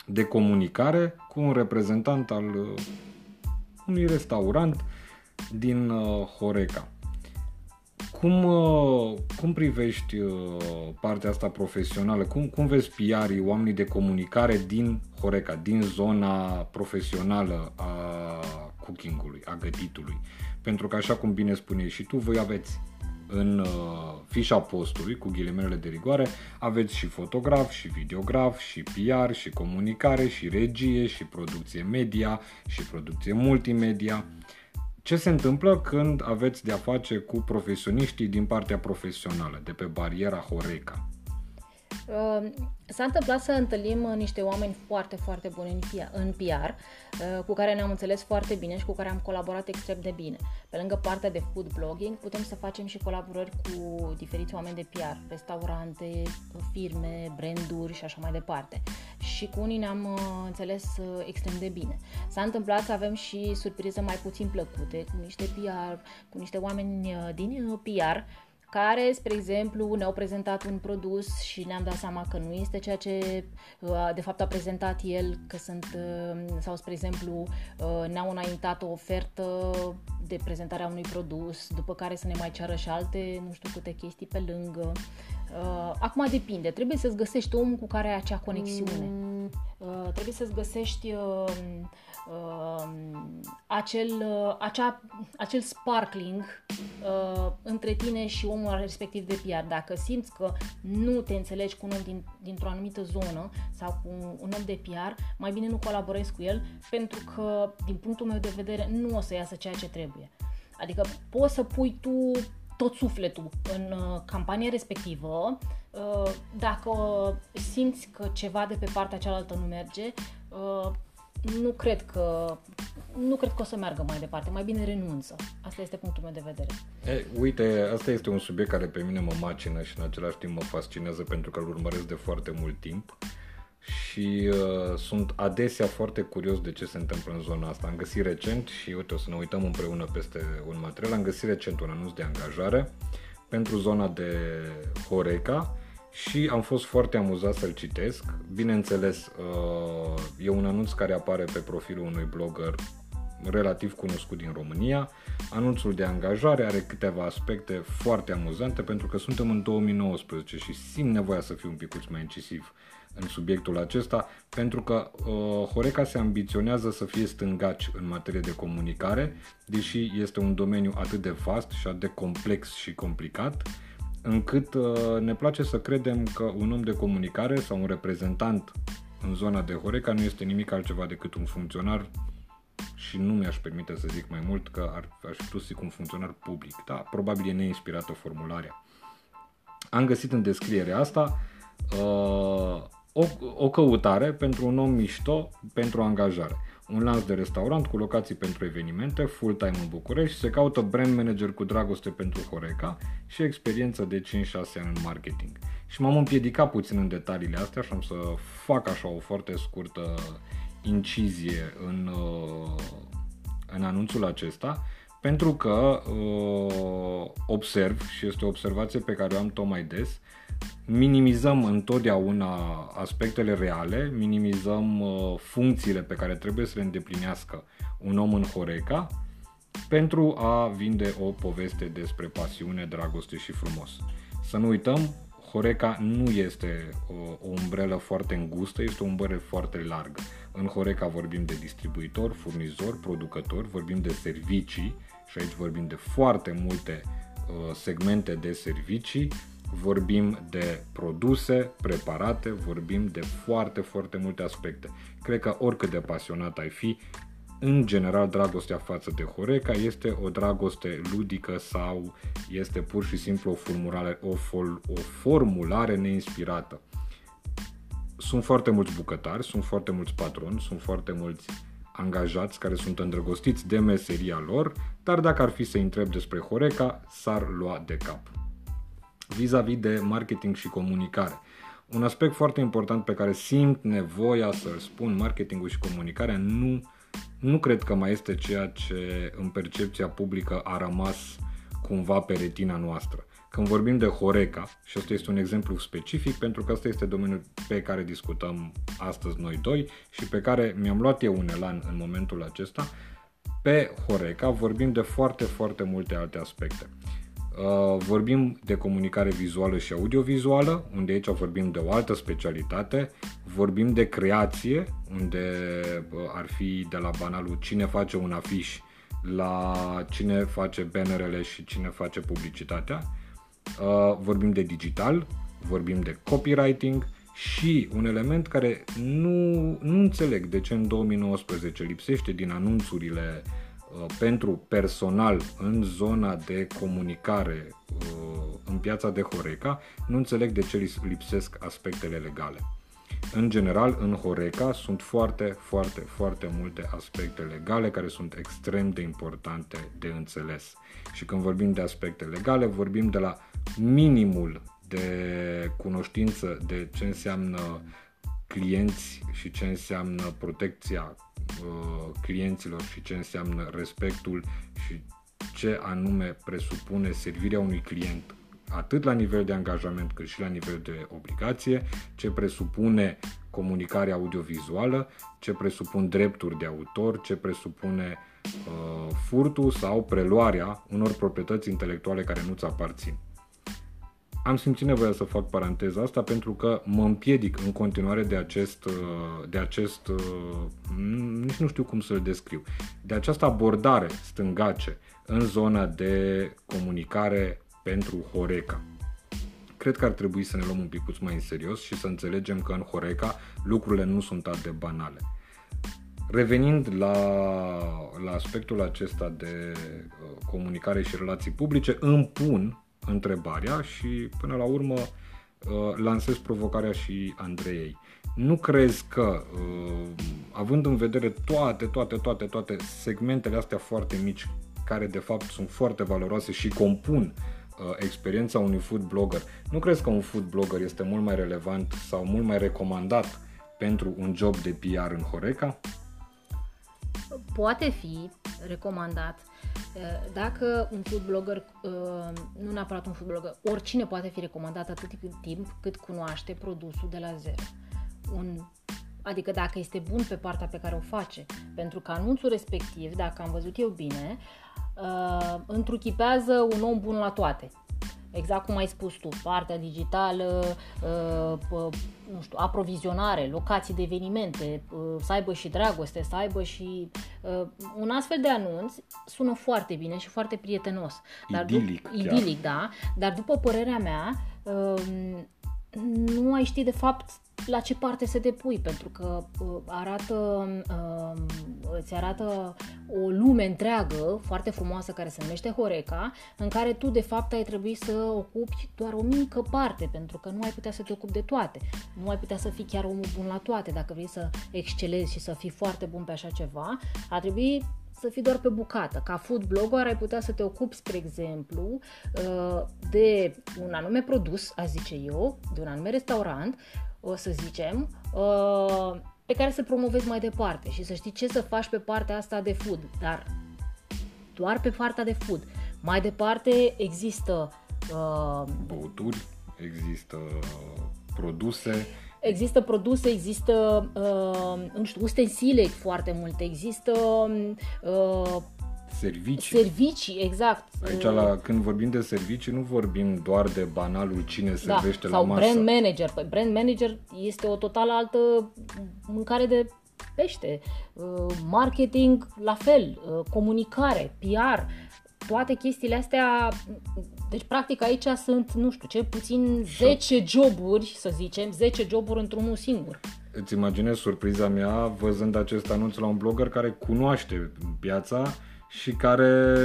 de comunicare cu un reprezentant al uh, unui restaurant din uh, Horeca. Cum, uh, cum privești uh, partea asta profesională? Cum, cum vezi PR-ii, oamenii de comunicare din Horeca, din zona profesională a cookingului, a gătitului? Pentru că, așa cum bine spuneai și tu, voi aveți în uh, fișa postului, cu ghilimelele de rigoare, aveți și fotograf, și videograf, și PR, și comunicare, și regie, și producție media, și producție multimedia. Ce se întâmplă când aveți de-a face cu profesioniștii din partea profesională, de pe bariera Horeca? Uh, s-a întâmplat să întâlnim uh, niște oameni foarte, foarte buni în PR, uh, cu care ne-am înțeles foarte bine și cu care am colaborat extrem de bine. Pe lângă partea de food blogging, putem să facem și colaborări cu diferiți oameni de PR, restaurante, firme, branduri și așa mai departe. Și cu unii ne-am înțeles extrem de bine. S-a întâmplat să avem și surprize mai puțin plăcute, cu niște PR, cu niște oameni din PR, care, spre exemplu, ne-au prezentat un produs și ne-am dat seama că nu este ceea ce uh, de fapt a prezentat el, că sunt, uh, sau spre exemplu, uh, ne-au înaintat o ofertă de prezentare a unui produs, după care să ne mai ceară și alte, nu știu câte chestii pe lângă. Acum depinde, trebuie să-ți găsești omul cu care ai acea conexiune. Mm. Trebuie să-ți găsești uh, acel, uh, acea, acel sparkling uh, între tine și omul respectiv de PR. Dacă simți că nu te înțelegi cu un om din, dintr-o anumită zonă sau cu un om de PR, mai bine nu colaborezi cu el pentru că, din punctul meu de vedere, nu o să iasă ceea ce trebuie. Adică poți să pui tu tot sufletul în uh, campania respectivă, uh, dacă simți că ceva de pe partea cealaltă nu merge, uh, nu cred că nu cred că o să meargă mai departe, mai bine renunță. Asta este punctul meu de vedere. E, uite, asta este un subiect care pe mine mă macină și în același timp mă fascinează pentru că îl urmăresc de foarte mult timp și uh, sunt adesea foarte curios de ce se întâmplă în zona asta. Am găsit recent și uite o să ne uităm împreună peste un material, am găsit recent un anunț de angajare pentru zona de Horeca și am fost foarte amuzat să-l citesc. Bineînțeles, uh, e un anunț care apare pe profilul unui blogger relativ cunoscut din România. Anunțul de angajare are câteva aspecte foarte amuzante pentru că suntem în 2019 și simt nevoia să fiu un pic mai incisiv în subiectul acesta pentru că uh, Horeca se ambiționează să fie stângaci în materie de comunicare, deși este un domeniu atât de vast și atât de complex și complicat încât uh, ne place să credem că un om de comunicare sau un reprezentant în zona de Horeca nu este nimic altceva decât un funcționar și nu mi-aș permite să zic mai mult că ar, aș fi să zic un funcționar public. Da, probabil e neinspirată formularea. Am găsit în descrierea asta uh, o, o căutare pentru un om mișto pentru angajare un lanț de restaurant cu locații pentru evenimente, full-time în București, se caută brand manager cu dragoste pentru Horeca și experiență de 5-6 ani în marketing. Și m-am împiedicat puțin în detaliile astea și am să fac așa o foarte scurtă incizie în, uh, în anunțul acesta, pentru că uh, observ, și este o observație pe care o am tot mai des, minimizăm întotdeauna aspectele reale, minimizăm uh, funcțiile pe care trebuie să le îndeplinească un om în Horeca pentru a vinde o poveste despre pasiune, dragoste și frumos. Să nu uităm, Horeca nu este o, o umbrelă foarte îngustă, este o umbrelă foarte largă. În Horeca vorbim de distribuitor, furnizor, producător, vorbim de servicii și aici vorbim de foarte multe uh, segmente de servicii vorbim de produse preparate, vorbim de foarte, foarte multe aspecte. Cred că oricât de pasionat ai fi, în general, dragostea față de Horeca este o dragoste ludică sau este pur și simplu o formulare, o, fol, o formulare neinspirată. Sunt foarte mulți bucătari, sunt foarte mulți patroni, sunt foarte mulți angajați care sunt îndrăgostiți de meseria lor, dar dacă ar fi să întreb despre Horeca, s-ar lua de cap. Vis-a-vis de marketing și comunicare. Un aspect foarte important pe care simt nevoia să-l spun, marketingul și comunicarea, nu, nu cred că mai este ceea ce în percepția publică a rămas cumva pe retina noastră. Când vorbim de Horeca, și asta este un exemplu specific pentru că asta este domeniul pe care discutăm astăzi noi doi și pe care mi-am luat eu un elan în momentul acesta, pe Horeca vorbim de foarte, foarte multe alte aspecte. Uh, vorbim de comunicare vizuală și audiovizuală, unde aici vorbim de o altă specialitate, vorbim de creație, unde uh, ar fi de la banalul cine face un afiș la cine face bannerele și cine face publicitatea, uh, vorbim de digital, vorbim de copywriting și un element care nu, nu înțeleg de ce în 2019 lipsește din anunțurile uh, pentru personal în zona de comunicare uh, în piața de Horeca, nu înțeleg de ce lipsesc aspectele legale. În general, în Horeca sunt foarte, foarte, foarte multe aspecte legale care sunt extrem de importante de înțeles. Și când vorbim de aspecte legale, vorbim de la minimul de cunoștință de ce înseamnă clienți și ce înseamnă protecția uh, clienților și ce înseamnă respectul și ce anume presupune servirea unui client atât la nivel de angajament cât și la nivel de obligație, ce presupune comunicarea audiovizuală, ce presupun drepturi de autor, ce presupune uh, furtul sau preluarea unor proprietăți intelectuale care nu-ți aparțin. Am simțit nevoia să fac paranteza asta pentru că mă împiedic în continuare de acest, uh, de acest uh, nici nu știu cum să-l descriu, de această abordare stângace în zona de comunicare pentru Horeca. Cred că ar trebui să ne luăm un pic mai în serios și să înțelegem că în Horeca lucrurile nu sunt atât de banale. Revenind la, la aspectul acesta de uh, comunicare și relații publice, îmi pun întrebarea și până la urmă uh, lansez provocarea și Andreei. Nu crezi că, uh, având în vedere toate, toate, toate, toate segmentele astea foarte mici, care de fapt sunt foarte valoroase și compun uh, experiența unui food blogger, nu crezi că un food blogger este mult mai relevant sau mult mai recomandat pentru un job de PR în Horeca? Poate fi recomandat, Eh, dacă un food blogger, eh, nu neapărat un food blogger, oricine poate fi recomandat atât timp cât cunoaște produsul de la zero. Un, adică dacă este bun pe partea pe care o face. Pentru că anunțul respectiv, dacă am văzut eu bine, eh, întruchipează un om bun la toate exact cum ai spus tu, partea digitală, uh, uh, nu știu, aprovizionare, locații de evenimente, uh, să aibă și dragoste, să aibă și un astfel de anunț sună foarte bine și foarte prietenos. Dar idilic, dup- idilic, da, dar după părerea mea, nu ai ști de fapt la ce parte să te pui, pentru că uh, arată, uh, îți arată o lume întreagă, foarte frumoasă, care se numește Horeca, în care tu, de fapt, ai trebui să ocupi doar o mică parte, pentru că nu ai putea să te ocupi de toate. Nu ai putea să fii chiar omul bun la toate. Dacă vrei să excelezi și să fii foarte bun pe așa ceva, ar trebui să fii doar pe bucată. Ca food blogger ai putea să te ocupi, spre exemplu, uh, de un anume produs, aș zice eu, de un anume restaurant, o să zicem, uh, pe care să promovezi mai departe și să știi ce să faci pe partea asta de food, dar doar pe partea de food. Mai departe există uh, băuturi, există produse, Există produse, există, uh, nu știu, ustensile foarte multe, există uh, servicii. Servicii, exact. Aici, la, când vorbim de servicii, nu vorbim doar de banalul cine da, servește sau la masă. brand manager. Păi brand manager este o total altă mâncare de pește. Uh, marketing, la fel. Uh, comunicare, PR, toate chestiile astea deci, practic, aici sunt, nu știu, ce puțin 10 joburi, să zicem, 10 joburi într-unul singur. Îți imaginezi surpriza mea văzând acest anunț la un blogger care cunoaște piața și care,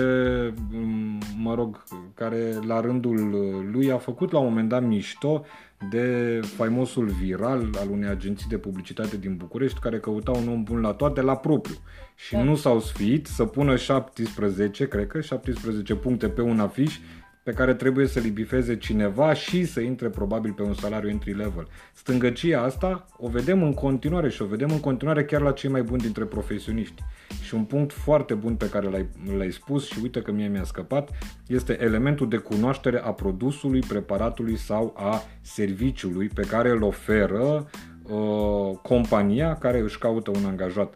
mă rog, care la rândul lui a făcut la un moment dat mișto de faimosul viral al unei agenții de publicitate din București care căuta un om bun la toate la propriu și da. nu s-au sfiit să pună 17, cred că 17 puncte pe un afiș pe care trebuie să-l bifeze cineva și să intre probabil pe un salariu entry level. Stângăcia asta o vedem în continuare și o vedem în continuare chiar la cei mai buni dintre profesioniști. Și un punct foarte bun pe care l-ai, l-ai spus și uite că mie mi-a scăpat este elementul de cunoaștere a produsului, preparatului sau a serviciului pe care îl oferă uh, compania care își caută un angajat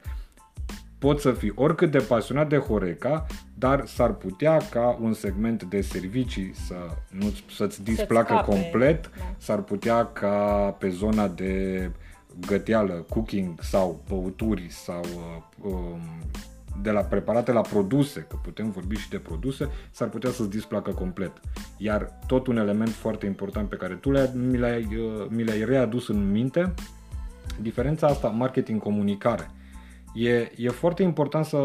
poți să fii oricât de pasionat de Horeca, dar s-ar putea ca un segment de servicii să nu, să-ți displacă să complet, da. s-ar putea ca pe zona de găteală, cooking sau băuturi sau uh, um, de la preparate la produse, că putem vorbi și de produse, s-ar putea să-ți displacă complet. Iar tot un element foarte important pe care tu le-ai, mi, l-ai, uh, mi l-ai readus în minte, diferența asta marketing-comunicare E, e foarte important să,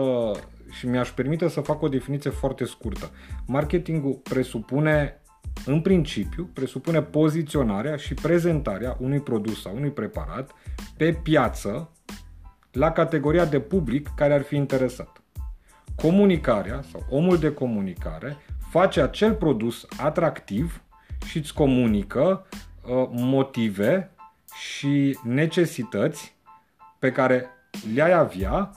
și mi-aș permite să fac o definiție foarte scurtă. Marketingul presupune, în principiu, presupune poziționarea și prezentarea unui produs sau unui preparat pe piață la categoria de public care ar fi interesat. Comunicarea sau omul de comunicare face acel produs atractiv și îți comunică uh, motive și necesități pe care le-ai avea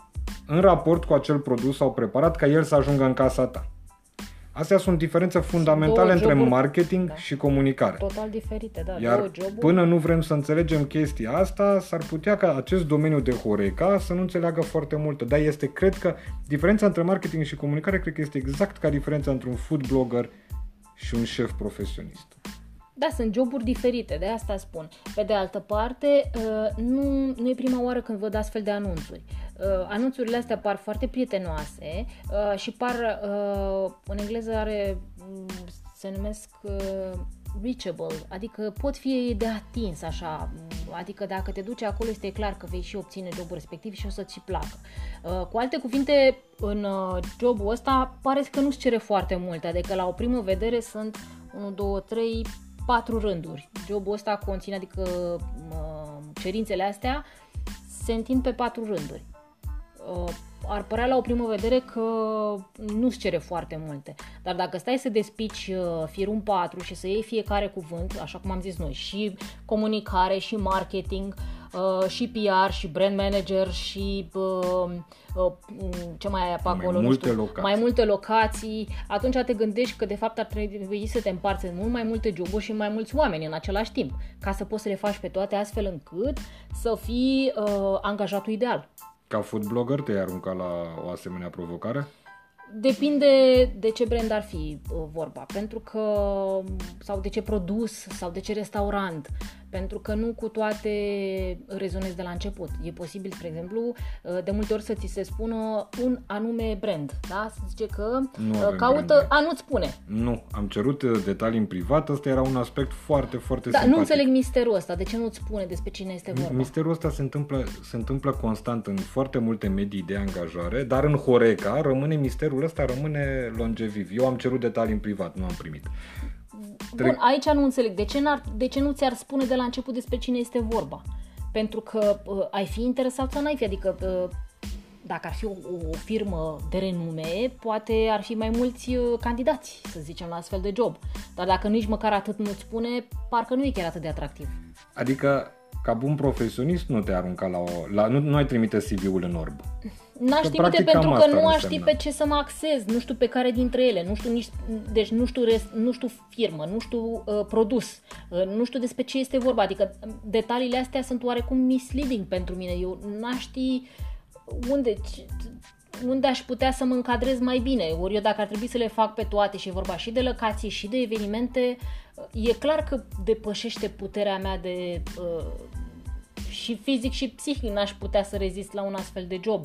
în raport cu acel produs sau preparat ca el să ajungă în casa ta. Astea sunt diferențe fundamentale între joburi, marketing da. și comunicare. Total diferite, da. Iar două joburi. până nu vrem să înțelegem chestia asta, s-ar putea ca acest domeniu de Horeca să nu înțeleagă foarte mult. Dar este, cred că, diferența între marketing și comunicare, cred că este exact ca diferența între un food blogger și un șef profesionist. Da, sunt joburi diferite, de asta spun. Pe de altă parte, uh, nu, nu e prima oară când văd astfel de anunțuri. Uh, anunțurile astea par foarte prietenoase uh, și par, în engleză are, mm, se numesc reachable, adică pot fi de atins așa, mm, adică dacă te duci acolo este clar că vei și obține jobul respectiv și o să-ți placă. Cu alte cuvinte, în jobul ăsta pare că nu-ți cere foarte mult, adică la o primă vedere sunt 1, 2, 3, patru rânduri. Jobul ăsta conține, adică cerințele astea se întind pe patru rânduri. Uh, ar părea la o primă vedere că nu-ți cere foarte multe. Dar dacă stai să despici uh, firul 4 și să iei fiecare cuvânt, așa cum am zis noi, și comunicare, și marketing, uh, și PR, și brand manager, și uh, uh, ce mai ai pe acolo, mai multe, știu, locații. mai multe locații, atunci te gândești că de fapt ar trebui să te împarți în mult mai multe joburi și mai mulți oameni în același timp, ca să poți să le faci pe toate astfel încât să fii uh, angajatul ideal. Ca food blogger te-ai aruncat la o asemenea provocare? Depinde de ce brand ar fi uh, vorba, pentru că sau de ce produs sau de ce restaurant, pentru că nu cu toate rezonezi de la început. E posibil, spre exemplu, uh, de multe ori să ți se spună un anume brand, da? Să zice că nu uh, caută, brand. a, nu-ți spune. Nu, am cerut detalii în privat, ăsta era un aspect foarte, foarte da, simpatic. nu înțeleg misterul ăsta, de ce nu-ți spune despre cine este vorba? Misterul ăsta se întâmplă, se întâmplă constant în foarte multe medii de angajare, dar în Horeca rămâne misterul ăsta, rămâne longeviv. Eu am cerut detalii în privat, nu am primit. Bun, aici nu înțeleg. De ce, n-ar, de ce nu ți-ar spune de la început despre cine este vorba? Pentru că uh, ai fi interesat sau n-ai fi? Adică uh, dacă ar fi o, o firmă de renume, poate ar fi mai mulți uh, candidați, să zicem, la astfel de job. Dar dacă nici măcar atât nu-ți spune, parcă nu e chiar atât de atractiv. Adică, ca bun profesionist, nu te arunca la o... La, nu, nu ai trimite CV-ul în orb. N-aș trimite pentru că nu aș ști pe ce să mă axez, nu știu pe care dintre ele, nu știu nici, deci nu știu, res, nu știu firmă, nu știu uh, produs, uh, nu știu despre ce este vorba, adică detaliile astea sunt oarecum misleading pentru mine, eu n-aș ști unde, unde aș putea să mă încadrez mai bine, ori eu dacă ar trebui să le fac pe toate și vorba și de locații și de evenimente, uh, e clar că depășește puterea mea de... Uh, și fizic și psihic. N-aș putea să rezist la un astfel de job.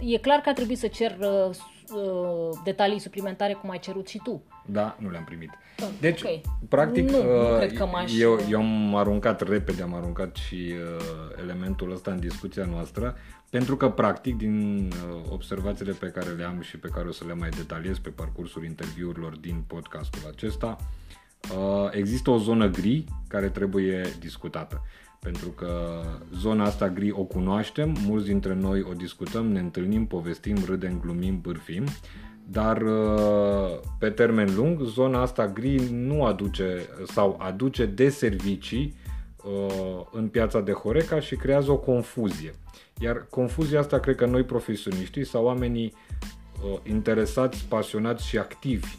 E clar că a trebuit să cer uh, uh, detalii suplimentare cum ai cerut și tu. Da, nu le-am primit. Ah, Deci, ok. practic, Nu, nu uh, cred că m-aș- eu, eu am aruncat repede, am aruncat și uh, elementul ăsta în discuția noastră, pentru că, practic, din uh, observațiile pe care le am și pe care o să le mai detaliez pe parcursul interviurilor din podcastul acesta, uh, există o zonă gri care trebuie discutată. Pentru că zona asta gri o cunoaștem, mulți dintre noi o discutăm, ne întâlnim, povestim, râdem, glumim, bârfim, dar uh, pe termen lung zona asta gri nu aduce sau aduce deservicii uh, în piața de Horeca și creează o confuzie. Iar confuzia asta cred că noi profesioniștii sau oamenii uh, interesați, pasionați și activi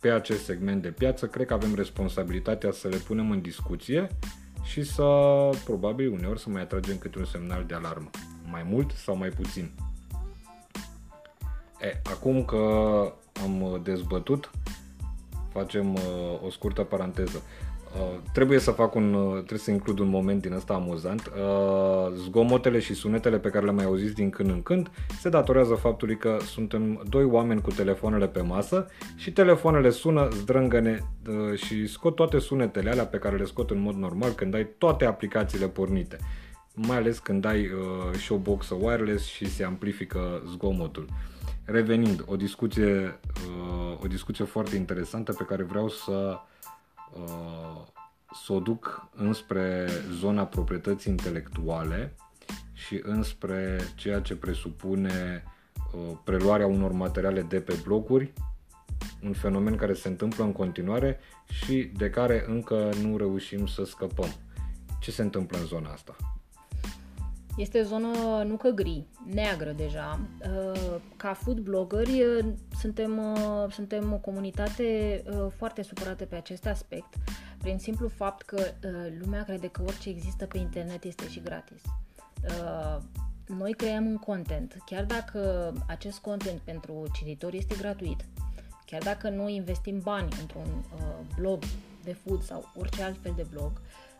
pe acest segment de piață, cred că avem responsabilitatea să le punem în discuție și să, probabil, uneori să mai atragem câte un semnal de alarmă. Mai mult sau mai puțin. E, acum că am dezbătut, facem uh, o scurtă paranteză. Uh, trebuie să fac un, uh, trebuie să includ un moment din ăsta amuzant. Uh, zgomotele și sunetele pe care le-am mai auzit din când în când se datorează faptului că suntem doi oameni cu telefoanele pe masă și telefoanele sună, zdrângăne uh, și scot toate sunetele alea pe care le scot în mod normal când ai toate aplicațiile pornite. Mai ales când ai uh, showbox wireless și se amplifică zgomotul. Revenind, o discuție, uh, o discuție foarte interesantă pe care vreau să uh, să o duc înspre zona proprietății intelectuale și înspre ceea ce presupune uh, preluarea unor materiale de pe bloguri, un fenomen care se întâmplă în continuare și de care încă nu reușim să scăpăm. Ce se întâmplă în zona asta? Este o zonă nu că gri, neagră deja. Uh, Ca food bloggeri uh, suntem, uh, suntem o comunitate uh, foarte supărată pe acest aspect, prin simplu fapt că uh, lumea crede că orice există pe internet este și gratis. Uh, Noi creăm un content, chiar dacă acest content pentru cititori este gratuit, chiar dacă noi investim bani într-un uh, blog de food sau orice altfel de blog, uh,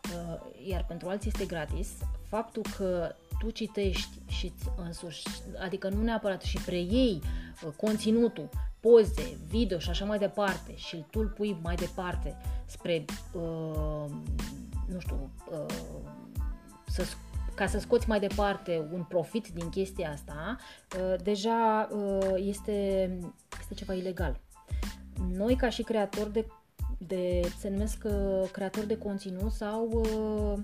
iar pentru alții este gratis, faptul că tu citești și îți însuși, adică nu neapărat și preiei uh, conținutul, poze, video și așa mai departe și tu îl pui mai departe spre, uh, nu știu, uh, să ca să scoți mai departe un profit din chestia asta, uh, deja uh, este, este ceva ilegal. Noi, ca și creatori de, de se numesc uh, creatori de conținut sau uh,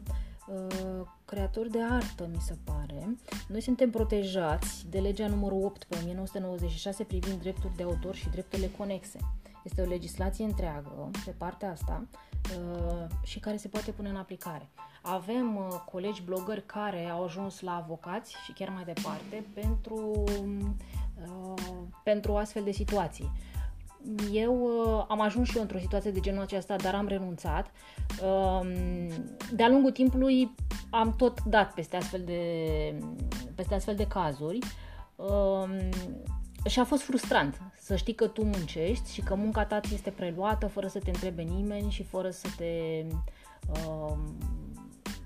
uh, creatori de artă, mi se pare, noi suntem protejați de legea numărul 8 pe 1996 privind drepturi de autor și drepturile conexe. Este o legislație întreagă pe partea asta uh, și care se poate pune în aplicare. Avem uh, colegi blogări care au ajuns la avocați și chiar mai departe pentru, uh, pentru astfel de situații. Eu uh, am ajuns și eu într-o situație de genul acesta, dar am renunțat. Uh, de-a lungul timpului am tot dat peste astfel de, peste astfel de cazuri uh, și a fost frustrant să știi că tu muncești și că munca ta ți este preluată fără să te întrebe nimeni și fără să te... Uh,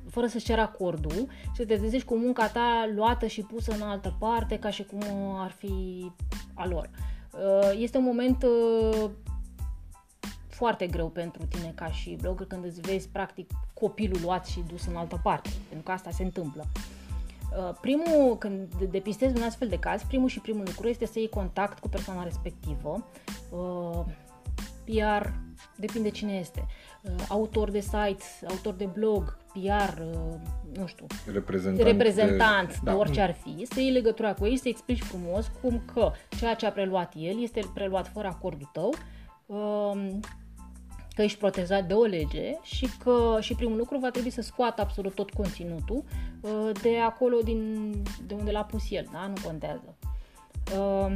fără să-ți cer acordul și să te trezești cu munca ta luată și pusă în altă parte ca și cum ar fi a lor. Uh, Este un moment uh, foarte greu pentru tine ca și blogger când îți vezi practic copilul luat și dus în altă parte, pentru că asta se întâmplă. Uh, Primul, când depistezi un astfel de caz, primul și primul lucru este să iei contact cu persoana respectivă, uh, PR, depinde cine este, uh, autor de site, autor de blog, PR, uh, nu știu, Reprezentant, reprezentant de, da, de orice ar fi, să iei legătura cu ei, să explici frumos cum că ceea ce a preluat el este preluat fără acordul tău, um, că ești protejat de o lege și că și primul lucru va trebui să scoată absolut tot conținutul uh, de acolo din, de unde l-a pus el, da? Nu contează. Uh,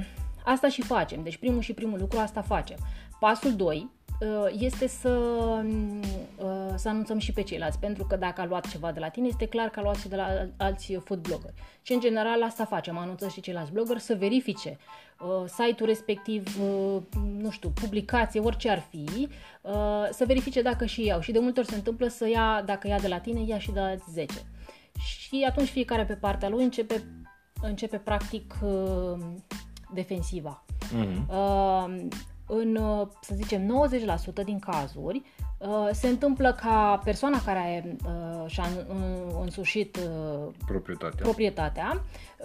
Asta și facem. Deci primul și primul lucru asta facem. Pasul 2 este să, uh, să anunțăm și pe ceilalți, pentru că dacă a luat ceva de la tine, este clar că a luat și de la alți food blogger. Și în general asta facem, anunțăm și ceilalți blogger să verifice uh, site-ul respectiv, uh, nu știu, publicație, orice ar fi, uh, să verifice dacă și iau. Și de multe ori se întâmplă să ia, dacă ia de la tine, ia și de la alți 10. Și atunci fiecare pe partea lui începe începe practic uh, defensiva. Mhm. Uh, în, uh, să zicem, 90% din cazuri, uh, se întâmplă ca persoana care uh, și-a în- însușit uh, Proprietatea. proprietatea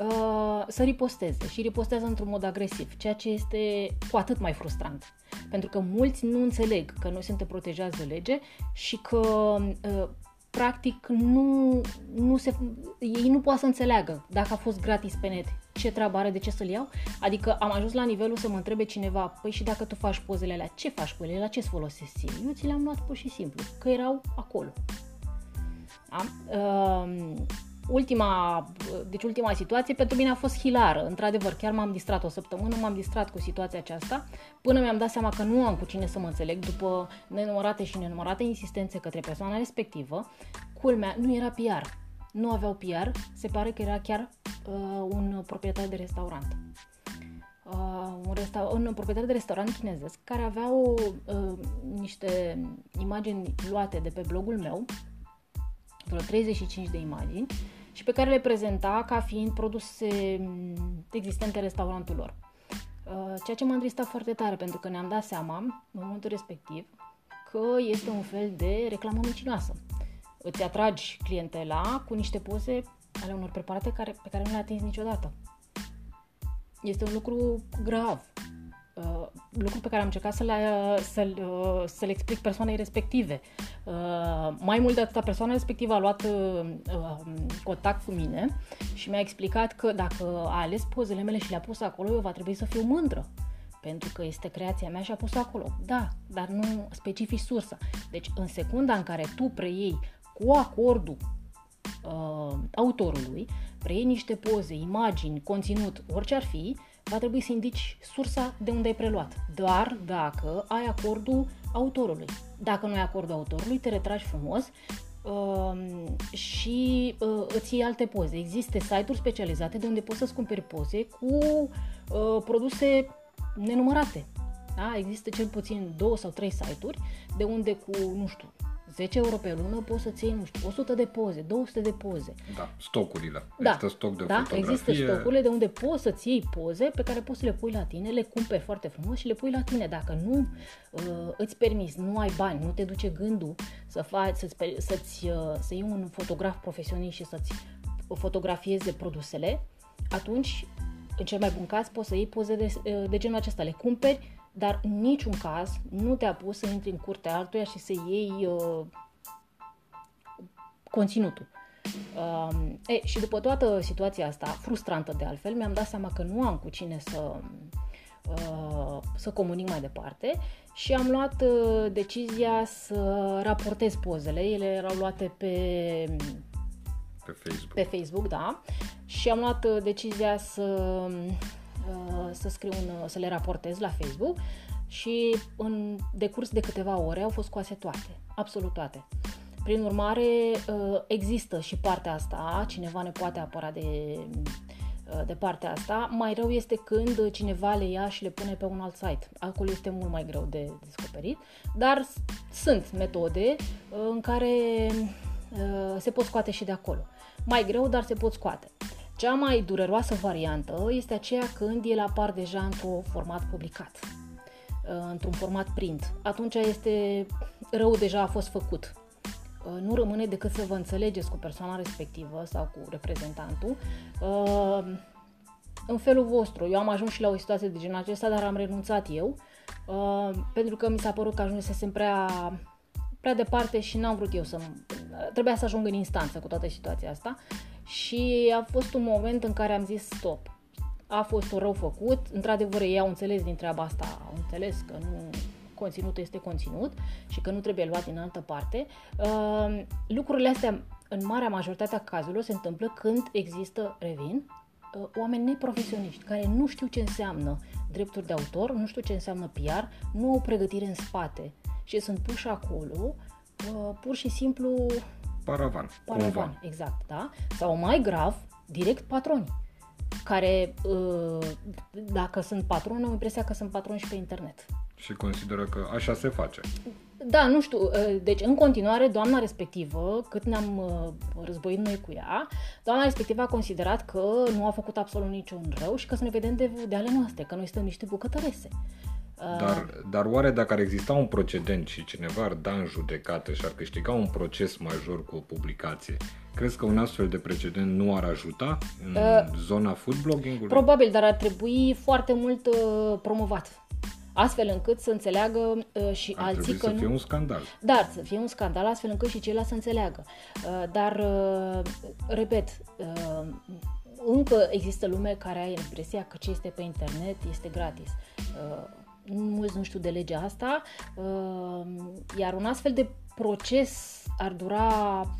uh, să riposteze și ripostează într-un mod agresiv, ceea ce este cu atât mai frustrant. Pentru că mulți nu înțeleg că noi suntem protejați de lege și că uh, practic nu, nu se, ei nu poate să înțeleagă dacă a fost gratis pe net, ce treabă are, de ce să-l iau. Adică am ajuns la nivelul să mă întrebe cineva, păi și dacă tu faci pozele alea, ce faci cu ele, la ce-ți folosesc ție? Eu ți le-am luat pur și simplu, că erau acolo. Da? Uh, ultima, deci ultima situație pentru mine a fost hilară. Într-adevăr, chiar m-am distrat o săptămână, m-am distrat cu situația aceasta, până mi-am dat seama că nu am cu cine să mă înțeleg după nenumărate și nenumărate insistențe către persoana respectivă. Culmea, nu era PR. Nu aveau PR, se pare că era chiar uh, un proprietar de restaurant. Uh, un, resta- un proprietar de restaurant chinezesc care avea o, uh, niște imagini luate de pe blogul meu, vreo 35 de imagini și pe care le prezenta ca fiind produse mm, existente în restaurantul lor. Uh, Ceea ce m-a întristat foarte tare pentru că ne-am dat seama în momentul respectiv că este un fel de reclamă mincinoasă. Îți atragi clientela cu niște poze ale unor preparate care, pe care nu le-a atins niciodată. Este un lucru grav. Uh, lucru pe care am încercat să-l, să-l, uh, să-l explic persoanei respective. Uh, mai mult de atâta, persoana respectivă a luat uh, uh, contact cu mine și mi-a explicat că dacă a ales pozele mele și le-a pus acolo, eu va trebui să fiu mândră. Pentru că este creația mea și a pus acolo. Da, dar nu specifici sursa. Deci, în secunda în care tu preiei cu acordul uh, autorului, preiei niște poze, imagini, conținut, orice ar fi, va trebui să indici sursa de unde ai preluat. Doar dacă ai acordul autorului. Dacă nu ai acordul autorului, te retragi frumos uh, și uh, îți iei alte poze. Există site-uri specializate de unde poți să-ți cumperi poze cu uh, produse nenumărate. Da? Există cel puțin două sau trei site-uri de unde cu, nu știu, 10 euro pe lună poți să-ți iei, nu știu, 100 de poze, 200 de poze. Da, stocurile. Da, Există stoc de da, fotografie. există stocurile de unde poți să-ți iei poze pe care poți să le pui la tine, le cumperi foarte frumos și le pui la tine. Dacă nu uh, îți permiți, nu ai bani, nu te duce gândul să faci, să-ți, pe- să-ți, uh, să iei un fotograf profesionist și să-ți fotografieze produsele, atunci, în cel mai bun caz, poți să iei poze de, uh, de genul acesta, le cumperi, dar în niciun caz nu te-a pus să intri în curtea altuia și să iei uh, conținutul. Um, e, și după toată situația asta, frustrantă de altfel, mi-am dat seama că nu am cu cine să, uh, să comunic mai departe și am luat uh, decizia să raportez pozele. Ele erau luate pe, Pe Facebook. pe Facebook, da, și am luat uh, decizia să, uh, să scriu un, să le raportez la Facebook și în decurs de câteva ore au fost scoase toate, absolut toate. Prin urmare, uh, există și partea asta, cineva ne poate apăra de, uh, de partea asta. Mai rău este când cineva le ia și le pune pe un alt site. Acolo este mult mai greu de descoperit, dar s- sunt metode uh, în care uh, se pot scoate și de acolo. Mai greu, dar se pot scoate. Cea mai dureroasă variantă este aceea când ele apar deja într-un format publicat, uh, într-un format print. Atunci este rău deja a fost făcut. Uh, Nu rămâne decât să vă înțelegeți cu persoana respectivă sau cu reprezentantul uh, în felul vostru. Eu am ajuns și la o situație de genul acesta, dar am renunțat eu uh, pentru că mi s-a părut că ajunsesem prea, prea departe și n-am vrut eu să... Trebuia să ajung în instanță cu toată situația asta și a fost un moment în care am zis stop. A fost un rău făcut, într-adevăr ei au înțeles din treaba asta, au înțeles că nu conținutul este conținut și că nu trebuie luat din altă parte. Uh, lucrurile astea, în marea majoritate a cazurilor, se întâmplă când există, revin, uh, oameni neprofesioniști care nu știu ce înseamnă drepturi de autor, nu știu ce înseamnă PR, nu au pregătire în spate și sunt puși acolo uh, pur și simplu Paravan. paravan, Cumva. exact, da? Sau mai grav, direct patroni care, uh, dacă sunt patroni, au impresia că sunt patroni și pe internet. Și consideră că așa se face. Da, nu știu, uh, deci în continuare doamna respectivă, cât ne-am uh, războit noi cu ea, doamna respectivă a considerat că nu a făcut absolut niciun rău și că să ne vedem de, de ale noastre, că noi suntem niște bucătărese. Dar, dar oare dacă ar exista un procedent și cineva ar da în judecată și ar câștiga un proces major cu o publicație, crezi că un astfel de precedent nu ar ajuta în uh, zona food blogging-ului? Probabil, dar ar trebui foarte mult uh, promovat astfel încât să înțeleagă uh, și Ar alții că să nu... fie un scandal. Da, să fie un scandal astfel încât și ceilalți să înțeleagă. Uh, dar, uh, repet, uh, încă există lume care are impresia că ce este pe internet este gratis. Uh, mulți nu știu de legea asta, uh, iar un astfel de proces ar dura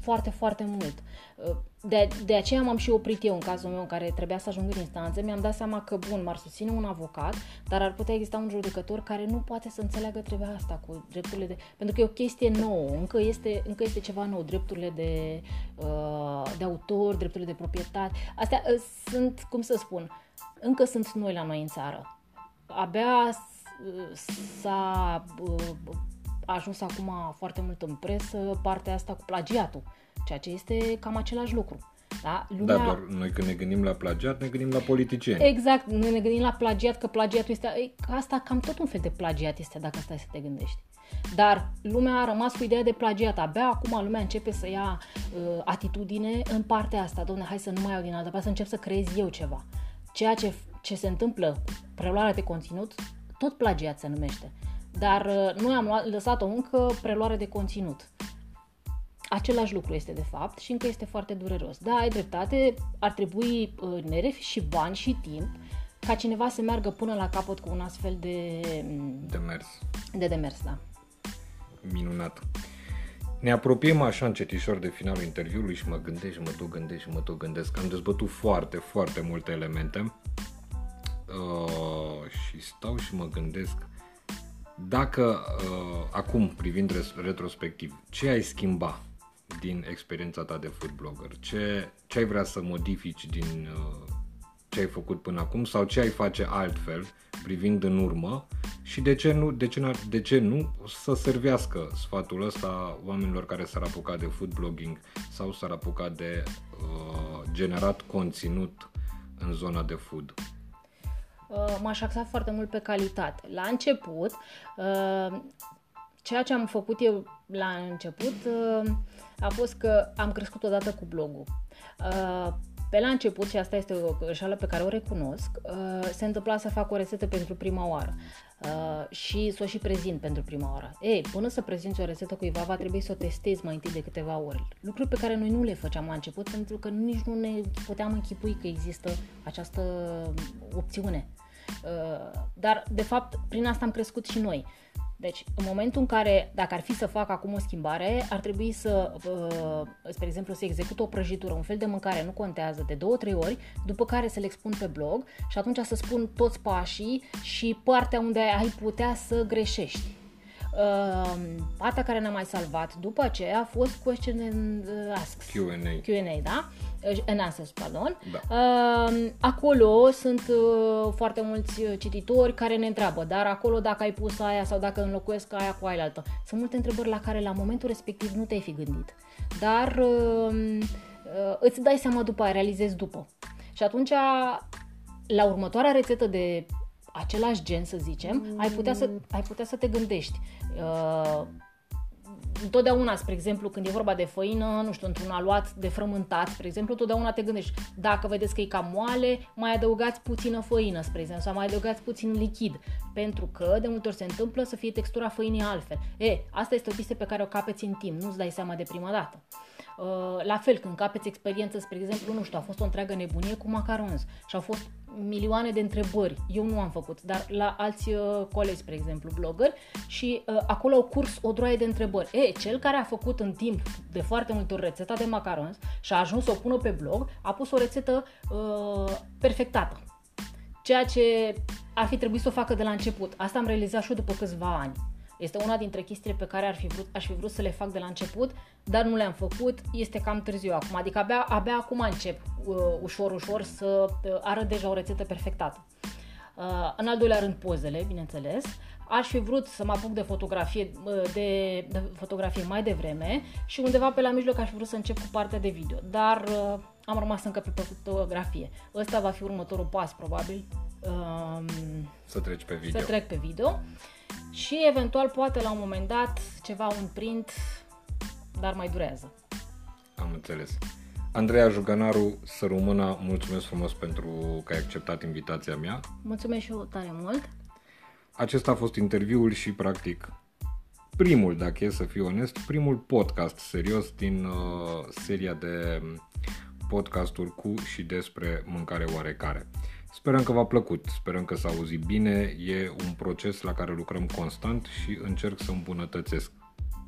foarte, foarte mult. Uh, de, de aceea m-am și oprit eu în cazul meu în care trebuia să ajung în instanță. Mi-am dat seama că, bun, m-ar susține un avocat, dar ar putea exista un judecător care nu poate să înțeleagă treaba asta cu drepturile de... Pentru că e o chestie nouă, încă este, încă este ceva nou, drepturile de, uh, de autor, drepturile de proprietate. Astea uh, sunt, cum să spun, încă sunt noi la noi în țară. Abia s-a ajuns acum foarte mult în presă partea asta cu plagiatul, ceea ce este cam același lucru. Da? Lumea... da, doar noi când ne gândim la plagiat, ne gândim la politicieni. Exact, noi ne gândim la plagiat, că plagiatul este... E, asta cam tot un fel de plagiat este, dacă stai să te gândești. Dar lumea a rămas cu ideea de plagiat. Abia acum lumea începe să ia uh, atitudine în partea asta. Domne, hai să nu mai iau din altă parte, să încep să creez eu ceva. Ceea ce, ce se întâmplă cu preluarea de conținut tot plagiat se numește. Dar uh, noi am luat, lăsat-o încă preluare de conținut. Același lucru este de fapt și încă este foarte dureros. Da, ai dreptate, ar trebui uh, nervi și bani și timp ca cineva să meargă până la capăt cu un astfel de... Mm, demers. De demers, da. Minunat. Ne apropiem așa încetișor de finalul interviului și mă gândesc, mă tot gândesc și mă tot gândesc. Am dezbătut foarte, foarte multe elemente uh, și stau și mă gândesc dacă uh, acum, privind retrospectiv, ce ai schimba din experiența ta de food blogger? Ce, ce ai vrea să modifici din uh, ce ai făcut până acum sau ce ai face altfel privind în urmă și de ce nu, de ce, de ce nu să servească sfatul ăsta oamenilor care s-ar apuca de food blogging sau s-ar apuca de uh, generat conținut în zona de food? Uh, m-aș axa foarte mult pe calitate. La început, uh, ceea ce am făcut eu la început uh, a fost că am crescut odată cu blogul. Pe la început, și asta este o greșeală pe care o recunosc, se întâmpla să fac o rețetă pentru prima oară și să o și prezint pentru prima oară. Ei, până să prezinți o rețetă cuiva, va trebui să o testezi mai întâi de câteva ori. Lucruri pe care noi nu le făceam la început pentru că nici nu ne puteam închipui că există această opțiune. Uh, dar, de fapt, prin asta am crescut și noi. Deci, în momentul în care, dacă ar fi să fac acum o schimbare, ar trebui să, uh, spre exemplu, să execut o prăjitură, un fel de mâncare, nu contează, de două, trei ori, după care să le expun pe blog și atunci să spun toți pașii și partea unde ai putea să greșești. Uh, partea care ne-a mai salvat după aceea a fost question and ask. Q&A. Q&A, da? În Answers, pardon. Da. Uh, acolo sunt uh, foarte mulți cititori care ne întreabă, dar acolo dacă ai pus aia sau dacă înlocuiesc aia cu aia altă. Sunt multe întrebări la care la momentul respectiv nu te-ai fi gândit. Dar uh, uh, îți dai seama după aia, realizezi după. Și atunci, la următoarea rețetă de același gen, să zicem, ai putea să, ai putea să te gândești. Uh, întotdeauna, spre exemplu, când e vorba de făină, nu știu, într-un aluat de frământat, spre exemplu, întotdeauna te gândești, dacă vedeți că e cam moale, mai adăugați puțină făină, spre exemplu, sau mai adăugați puțin lichid, pentru că de multe ori se întâmplă să fie textura făinii altfel. E, asta este o chestie pe care o capeți în timp, nu-ți dai seama de prima dată. Uh, la fel, când capeți experiență, spre exemplu, nu știu, a fost o întreagă nebunie cu macarons și au fost milioane de întrebări. Eu nu am făcut, dar la alți uh, colegi, spre exemplu, blogger, și uh, acolo au curs o droaie de întrebări. E, cel care a făcut în timp de foarte multe ori rețeta de macarons și a ajuns să o pună pe blog, a pus o rețetă uh, perfectată. Ceea ce ar fi trebuit să o facă de la început. Asta am realizat și eu după câțiva ani. Este una dintre chestiile pe care ar fi vrut, aș fi vrut să le fac de la început, dar nu le-am făcut, este cam târziu acum, adică abia, abia acum încep uh, ușor, ușor să uh, arăt deja o rețetă perfectată. Uh, în al doilea rând, pozele, bineînțeles. Aș fi vrut să mă apuc de fotografie, uh, de, de fotografie mai devreme și undeva pe la mijloc aș fi vrut să încep cu partea de video. Dar uh, am rămas încă pe fotografie. Ăsta va fi următorul pas, probabil. Um, să treci pe video. Să trec pe video. Și eventual, poate la un moment dat, ceva un print, dar mai durează. Am înțeles. Andreea Juganaru, să rămână, mulțumesc frumos pentru că ai acceptat invitația mea. Mulțumesc și eu tare mult. Acesta a fost interviul și, practic, primul, dacă e să fiu onest, primul podcast serios din uh, seria de podcasturi cu și despre mâncare oarecare. Sperăm că v-a plăcut, sperăm că s-a auzit bine, e un proces la care lucrăm constant și încerc să îmbunătățesc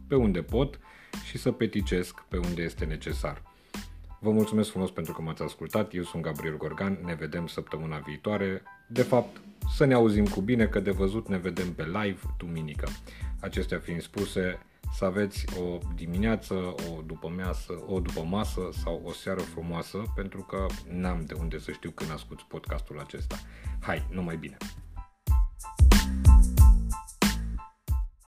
pe unde pot și să peticesc pe unde este necesar. Vă mulțumesc frumos pentru că m-ați ascultat, eu sunt Gabriel Gorgan, ne vedem săptămâna viitoare. De fapt, să ne auzim cu bine, că de văzut ne vedem pe live duminică. Acestea fiind spuse, să aveți o dimineață, o după masă, o după masă sau o seară frumoasă, pentru că n-am de unde să știu când asculti podcastul acesta. Hai, numai bine!